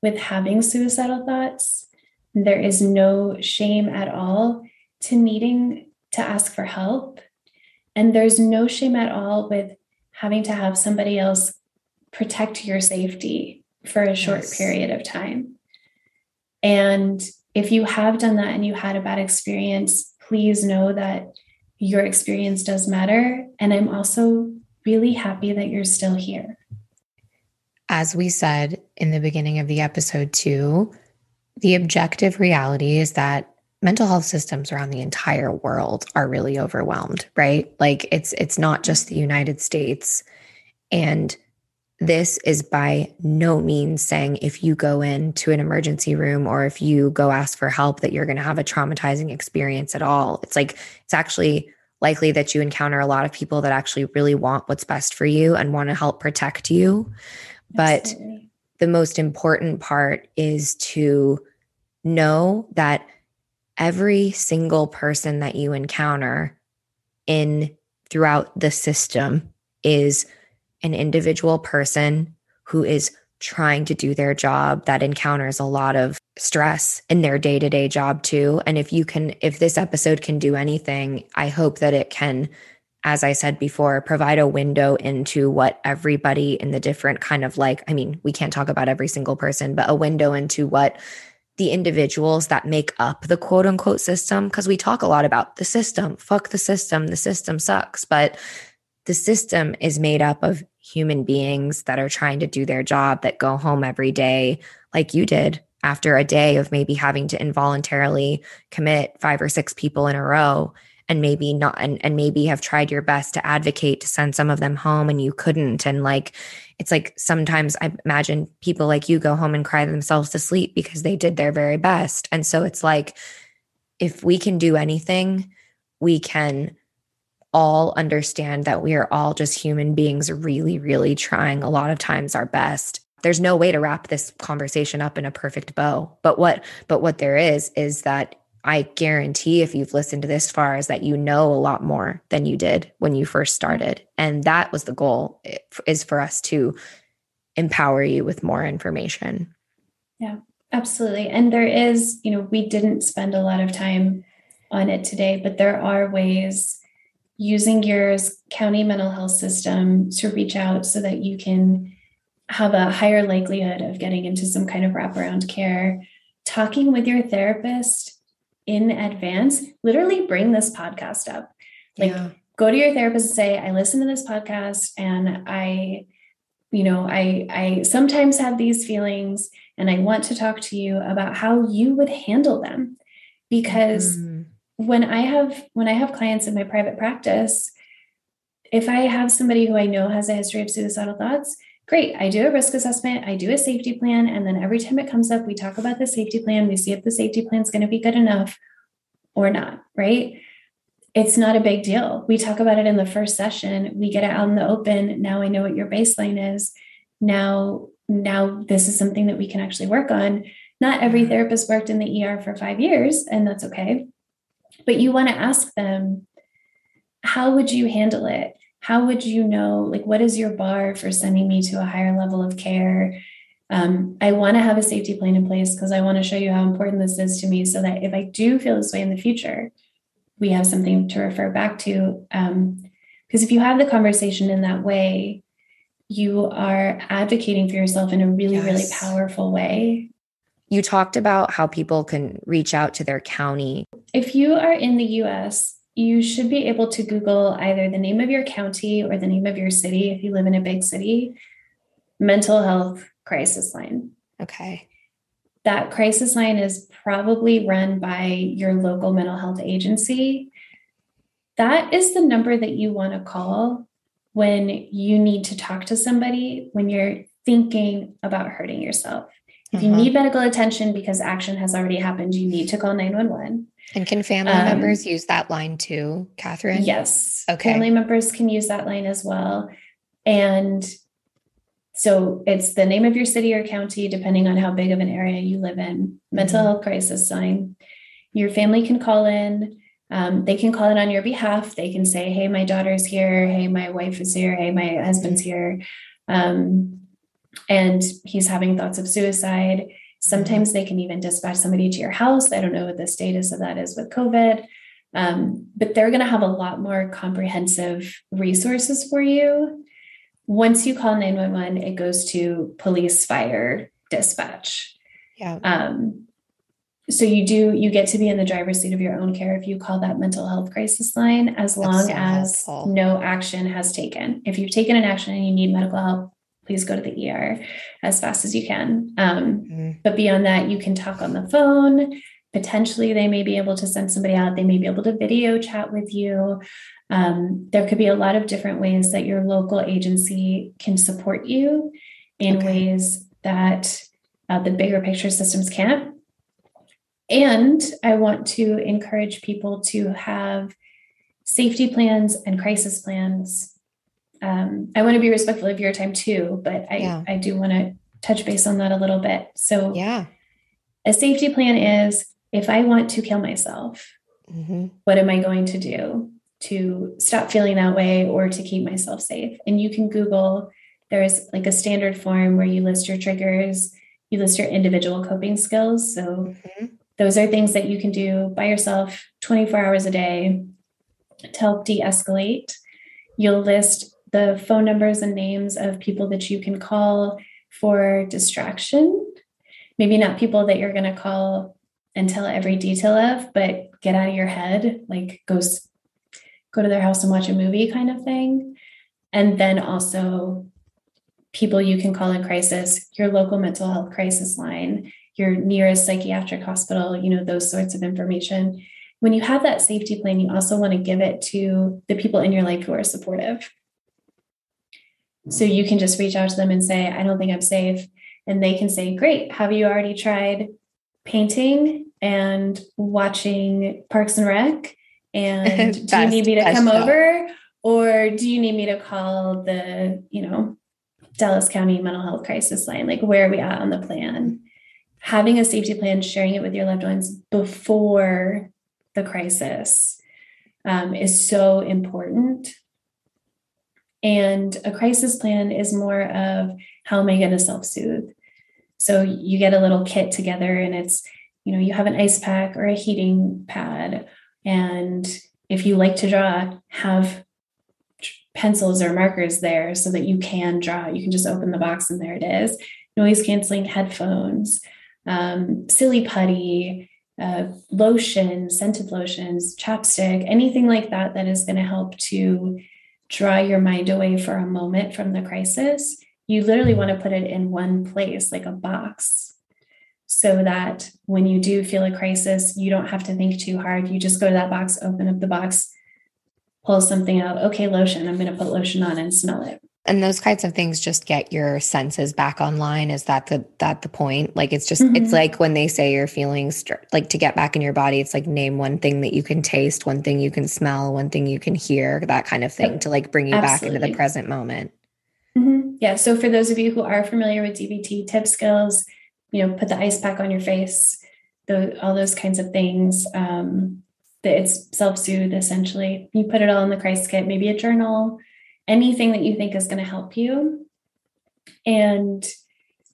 with having suicidal thoughts. There is no shame at all to needing to ask for help. And there's no shame at all with having to have somebody else protect your safety for a short Yes. period of time. And if you have done that and you had a bad experience, please know that your experience does matter. And I'm also really happy that you're still here. As we said in the beginning of the episode, too, the objective reality is that mental health systems around the entire world are really overwhelmed, right? Like it's it's not just the United States and this is by no means saying if you go into an emergency room or if you go ask for help that you're going to have a traumatizing experience at all. It's like it's actually likely that you encounter a lot of people that actually really want what's best for you and want to help protect you. But Absolutely. the most important part is to know that every single person that you encounter in throughout the system is an individual person who is trying to do their job that encounters a lot of stress in their day-to-day job too and if you can if this episode can do anything i hope that it can as I said before, provide a window into what everybody in the different kind of like, I mean, we can't talk about every single person, but a window into what the individuals that make up the quote unquote system. Cause we talk a lot about the system, fuck the system, the system sucks. But the system is made up of human beings that are trying to do their job, that go home every day, like you did after a day of maybe having to involuntarily commit five or six people in a row and maybe not and, and maybe have tried your best to advocate to send some of them home and you couldn't. And like it's like sometimes i imagine people like you go home and cry themselves to sleep because they did their very best. And so it's like if we can do anything we can all understand that we are all just human beings really really trying a lot of times our best there's no way to wrap this conversation up in a perfect bow but what but what there is is that I guarantee if you've listened to this far is that you know a lot more than you did when you first started. And that was the goal eh, is for us to empower you with more information. Yeah, absolutely. And there is, you know, we didn't spend a lot of time on it today, but there are ways using your county mental health system to reach out so that you can have a higher likelihood of getting into some kind of wraparound care. Talking with your therapist in advance, literally bring this podcast up. Like, Yeah. go to your therapist and say, I listen to this podcast and I, you know, I I sometimes have these feelings and I want to talk to you about how you would handle them. Because Mm, when I have when I have clients in my private practice, if I have somebody who I know has a history of suicidal thoughts, great. I do a risk assessment, I do a safety plan, and then every time it comes up, we talk about the safety plan, we see if the safety plan is going to be good enough or not, right? It's not a big deal. We talk about it in the first session, we get it out in the open. Now I know what your baseline is. Now now this is something that we can actually work on. Not every therapist worked in the ER for 5 years, and that's okay but you want to ask them how would you handle it how would you know like what is your bar for sending me to a higher level of care um, i want to have a safety plan in place because i want to show you how important this is to me so that if i do feel this way in the future we have something to refer back to um, because if you have the conversation in that way you are advocating for yourself in a really, yes. really powerful way. You talked about how people can reach out to their county. If you are in the US, you should be able to Google either the name of your county or the name of your city if you live in a big city, mental health crisis line. Okay. That crisis line is probably run by your local mental health agency. That is the number that you want to call when you need to talk to somebody when you're thinking about hurting yourself. If you uh-huh. need medical attention because action has already happened, you need to call 911. And can family um, members use that line too, Catherine? Yes. Okay. Family members can use that line as well. And so it's the name of your city or county, depending on how big of an area you live in, mental mm-hmm. health crisis sign. Your family can call in. Um, they can call it on your behalf. They can say, Hey, my daughter's here. Hey, my wife is here. Hey, my husband's here. Um, and he's having thoughts of suicide. Sometimes they can even dispatch somebody to your house. I don't know what the status of that is with COVID, um, but they're going to have a lot more comprehensive resources for you. Once you call 911, it goes to police, fire, dispatch. Yeah. Um, so you do you get to be in the driver's seat of your own care if you call that mental health crisis line as long so as helpful. no action has taken if you've taken an action and you need medical help please go to the ER as fast as you can. Um, mm-hmm. But beyond that, you can talk on the phone. Potentially, they may be able to send somebody out. They may be able to video chat with you. Um, there could be a lot of different ways that your local agency can support you in okay. ways that uh, the bigger picture systems can't. And I want to encourage people to have safety plans and crisis plans um, I want to be respectful of your time too, but I, yeah. I do want to touch base on that a little bit. So, yeah, a safety plan is if I want to kill myself, mm-hmm. what am I going to do to stop feeling that way or to keep myself safe? And you can Google, there's like a standard form where you list your triggers, you list your individual coping skills. So, mm-hmm. those are things that you can do by yourself 24 hours a day to help de escalate. You'll list the phone numbers and names of people that you can call for distraction. Maybe not people that you're going to call and tell every detail of, but get out of your head, like go go to their house and watch a movie kind of thing. And then also people you can call in crisis, your local mental health crisis line, your nearest psychiatric hospital, you know, those sorts of information. When you have that safety plan, you also want to give it to the people in your life who are supportive. So you can just reach out to them and say, I don't think I'm safe. And they can say, Great, have you already tried painting and watching Parks and Rec? And do you need me to come over? Or do you need me to call the, you know, Dallas County mental health crisis line? Like, where are we at on the plan? Having a safety plan, sharing it with your loved ones before the crisis um, is so important and a crisis plan is more of how am I going to self soothe? So you get a little kit together and it's, you know, you have an ice pack or a heating pad. And if you like to draw, have pencils or markers there so that you can draw. You can just open the box and there it is. Noise canceling headphones, um, silly putty, uh, lotion, scented lotions, chapstick, anything like that that is going to help to draw your mind away for a moment from the crisis, you literally want to put it in one place, like a box, so that when you do feel a crisis, you don't have to think too hard. You just go to that box, open up the box, pull something out. Okay, lotion. I'm going to put lotion on and smell it and those kinds of things just get your senses back online is that the that the point like it's just mm-hmm. it's like when they say your feelings like to get back in your body it's like name one thing that you can taste one thing you can smell one thing you can hear that kind of thing to like bring you Absolutely. back into the present moment mm-hmm. yeah so for those of you who are familiar with dbt tip skills you know put the ice pack on your face the, all those kinds of things um that it's self-soothe essentially you put it all in the crisis kit maybe a journal anything that you think is going to help you. And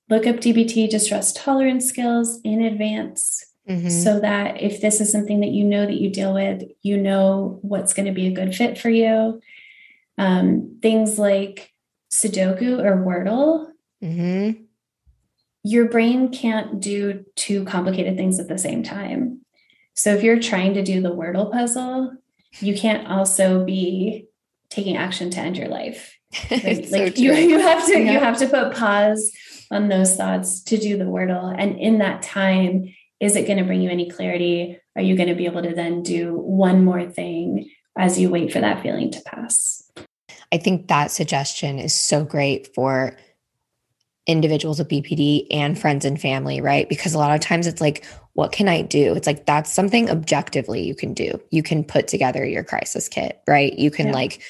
look up DBT distress tolerance skills in advance mm-hmm. so that if this is something that you know that you deal with, you know what's going to be a good fit for you. Um, things like Sudoku or Wordle, Mm-hmm. your brain can't do two complicated things at the same time. So if you're trying to do the Wordle puzzle, you can't also be taking action to end your life. Like, so like you, you have to Yeah. you have to put pause on those thoughts to do the Wordle. And in that time, is it going to bring you any clarity? Are you going to be able to then do one more thing as you wait for that feeling to pass? I think that suggestion is so great for individuals with BPD and friends and family, right? Because a lot of times it's like, what can I do? It's like that's something objectively you can do. You can put together your crisis kit, right? You can Yeah. like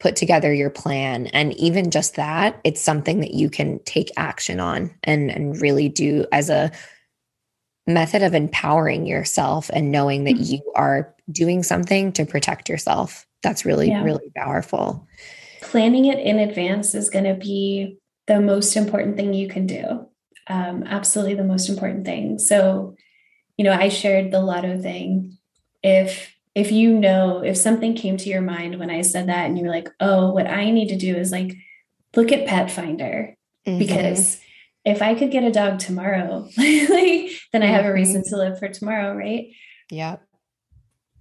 put together your plan and even just that, it's something that you can take action on and and really do as a method of empowering yourself and knowing that Mhm. you are doing something to protect yourself. That's really Yeah. really powerful. planning it in advance is going to be the most important thing you can do. Um, absolutely the most important thing. So, you know, I shared the lotto thing. If if you know if something came to your mind when I said that, and you're like, oh, what I need to do is like look at Pet Finder Mhm. because if I could get a dog tomorrow, like then I have a reason Mhm. to live for tomorrow, right? yeah.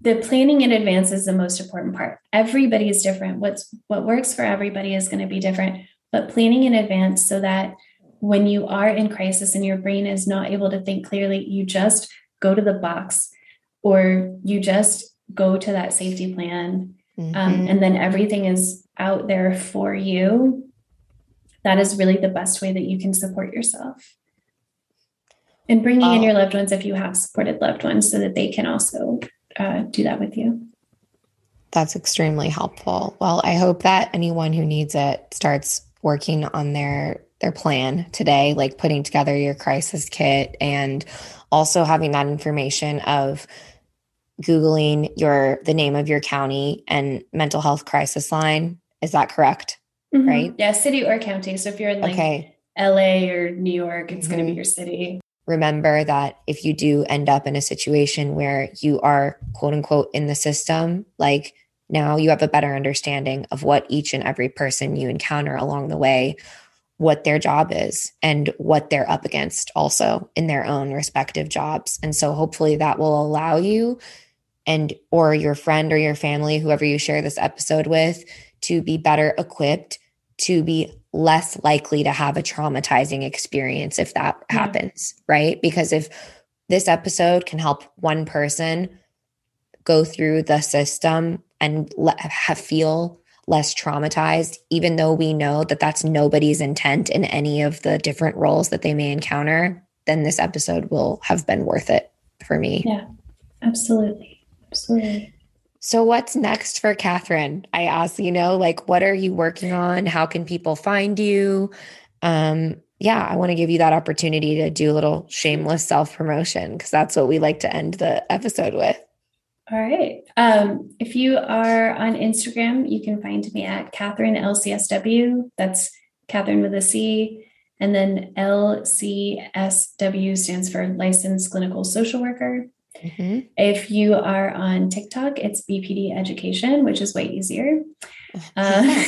the planning in advance is the most important part. Everybody is different. What's what works for everybody is going to be different. But planning in advance so that when you are in crisis and your brain is not able to think clearly, you just go to the box or you just go to that safety plan. Um, Mhm. and then everything is out there for you. That is really the best way that you can support yourself. And bringing in your loved ones if you have supported loved ones so that they can also uh, do that with you. That's extremely helpful. Well, I hope that anyone who needs it starts working on their their plan today, like putting together your crisis kit and also having that information of googling your the name of your county and mental health crisis line. Is that correct? Mhm. Right. Yeah, city or county. So if you're in like okay. LA or New York, it's going to be your city. remember that if you do end up in a situation where you are quote unquote in the system, like now you have a better understanding of what each and every person you encounter along the way, what their job is and what they're up against also in their own respective jobs. And so hopefully that will allow you and or your friend or your family, whoever you share this episode with, to be better equipped to be less likely to have a traumatizing experience if that Yeah. happens, right? Because if this episode can help one person go through the system and let, have, feel less traumatized, even though we know that that's nobody's intent in any of the different roles that they may encounter, then this episode will have been worth it for me. Yeah, absolutely. Absolutely. So, what's next for Catherine? I asked, you know, like, what are you working on? How can people find you? Um, yeah, I want to give you that opportunity to do a little shameless self promotion because that's what we like to end the episode with. All right. Um, if you are on Instagram, you can find me at Catherine LCSW. That's Catherine with a C. And then LCSW stands for Licensed Clinical Social Worker. Mhm. If you are on TikTok, it's BPD Education, which is way easier. Uh,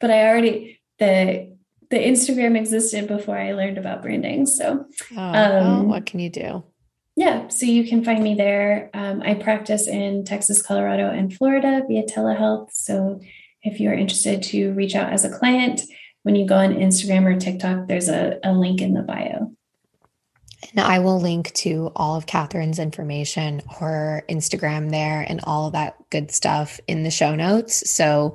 but I already the the Instagram existed before I learned about branding. So Oh, well, Um, what can you do? Yeah, so you can find me there. Um, I practice in Texas, Colorado, and Florida via telehealth. So if you're interested to reach out as a client, when you go on Instagram or TikTok, there's a, a link in the bio. And I will link to all of Catherine's information, her Instagram there, and all of that good stuff in the show notes. So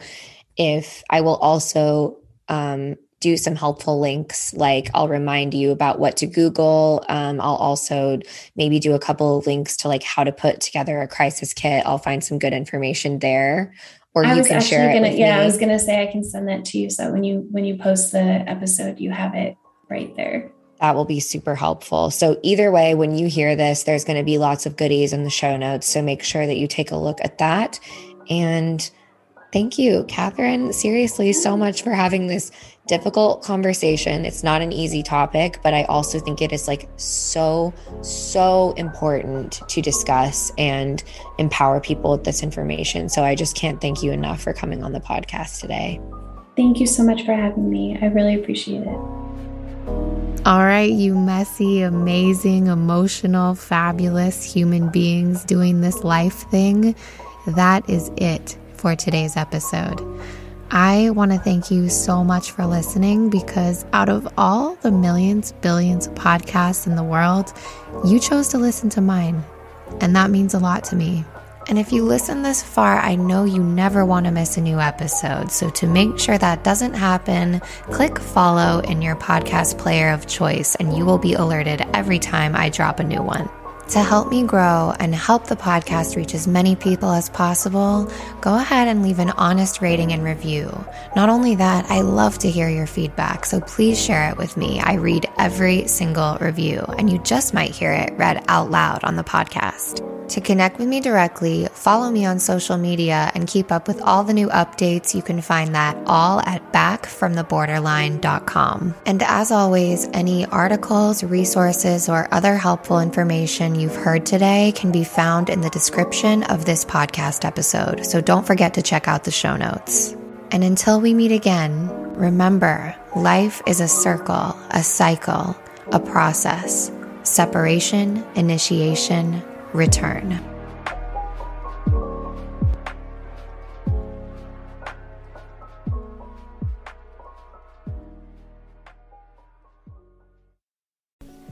if I will also um, do some helpful links, like I'll remind you about what to Google. Um, I'll also maybe do a couple of links to like how to put together a crisis kit. I'll find some good information there. Or I you was can actually share it gonna, yeah, me. I was gonna say I can send that to you. So when you when you post the episode, you have it right there. That will be super helpful. So, either way, when you hear this, there's going to be lots of goodies in the show notes. So, make sure that you take a look at that. And Thank you, Catherine. Seriously, so much for having this difficult conversation. It's not an easy topic, but I also think it is like so, so important to discuss and empower people with this information. So I just can't thank you enough for coming on the podcast today. Thank you so much for having me. I really appreciate it. All right, you messy, amazing, emotional, fabulous human beings doing this life thing. That is it for today's episode. I want to thank you so much for listening because out of all the millions, billions of podcasts in the world, you chose to listen to mine. And that means a lot to me. And if you listen this far, I know you never want to miss a new episode. So to make sure that doesn't happen, click follow in your podcast player of choice and you will be alerted every time I drop a new one. To help me grow and help the podcast reach as many people as possible, go ahead and leave an honest rating and review. Not only that, I love to hear your feedback, so please share it with me. I read every single review, and you just might hear it read out loud on the podcast. To connect with me directly, follow me on social media and keep up with all the new updates. You can find that all at backfromtheborderline.com. And as always, any articles, resources, or other helpful information you've heard today can be found in the description of this podcast episode. So don't forget to check out the show notes. And until we meet again, remember life is a circle, a cycle, a process. Separation, initiation, return.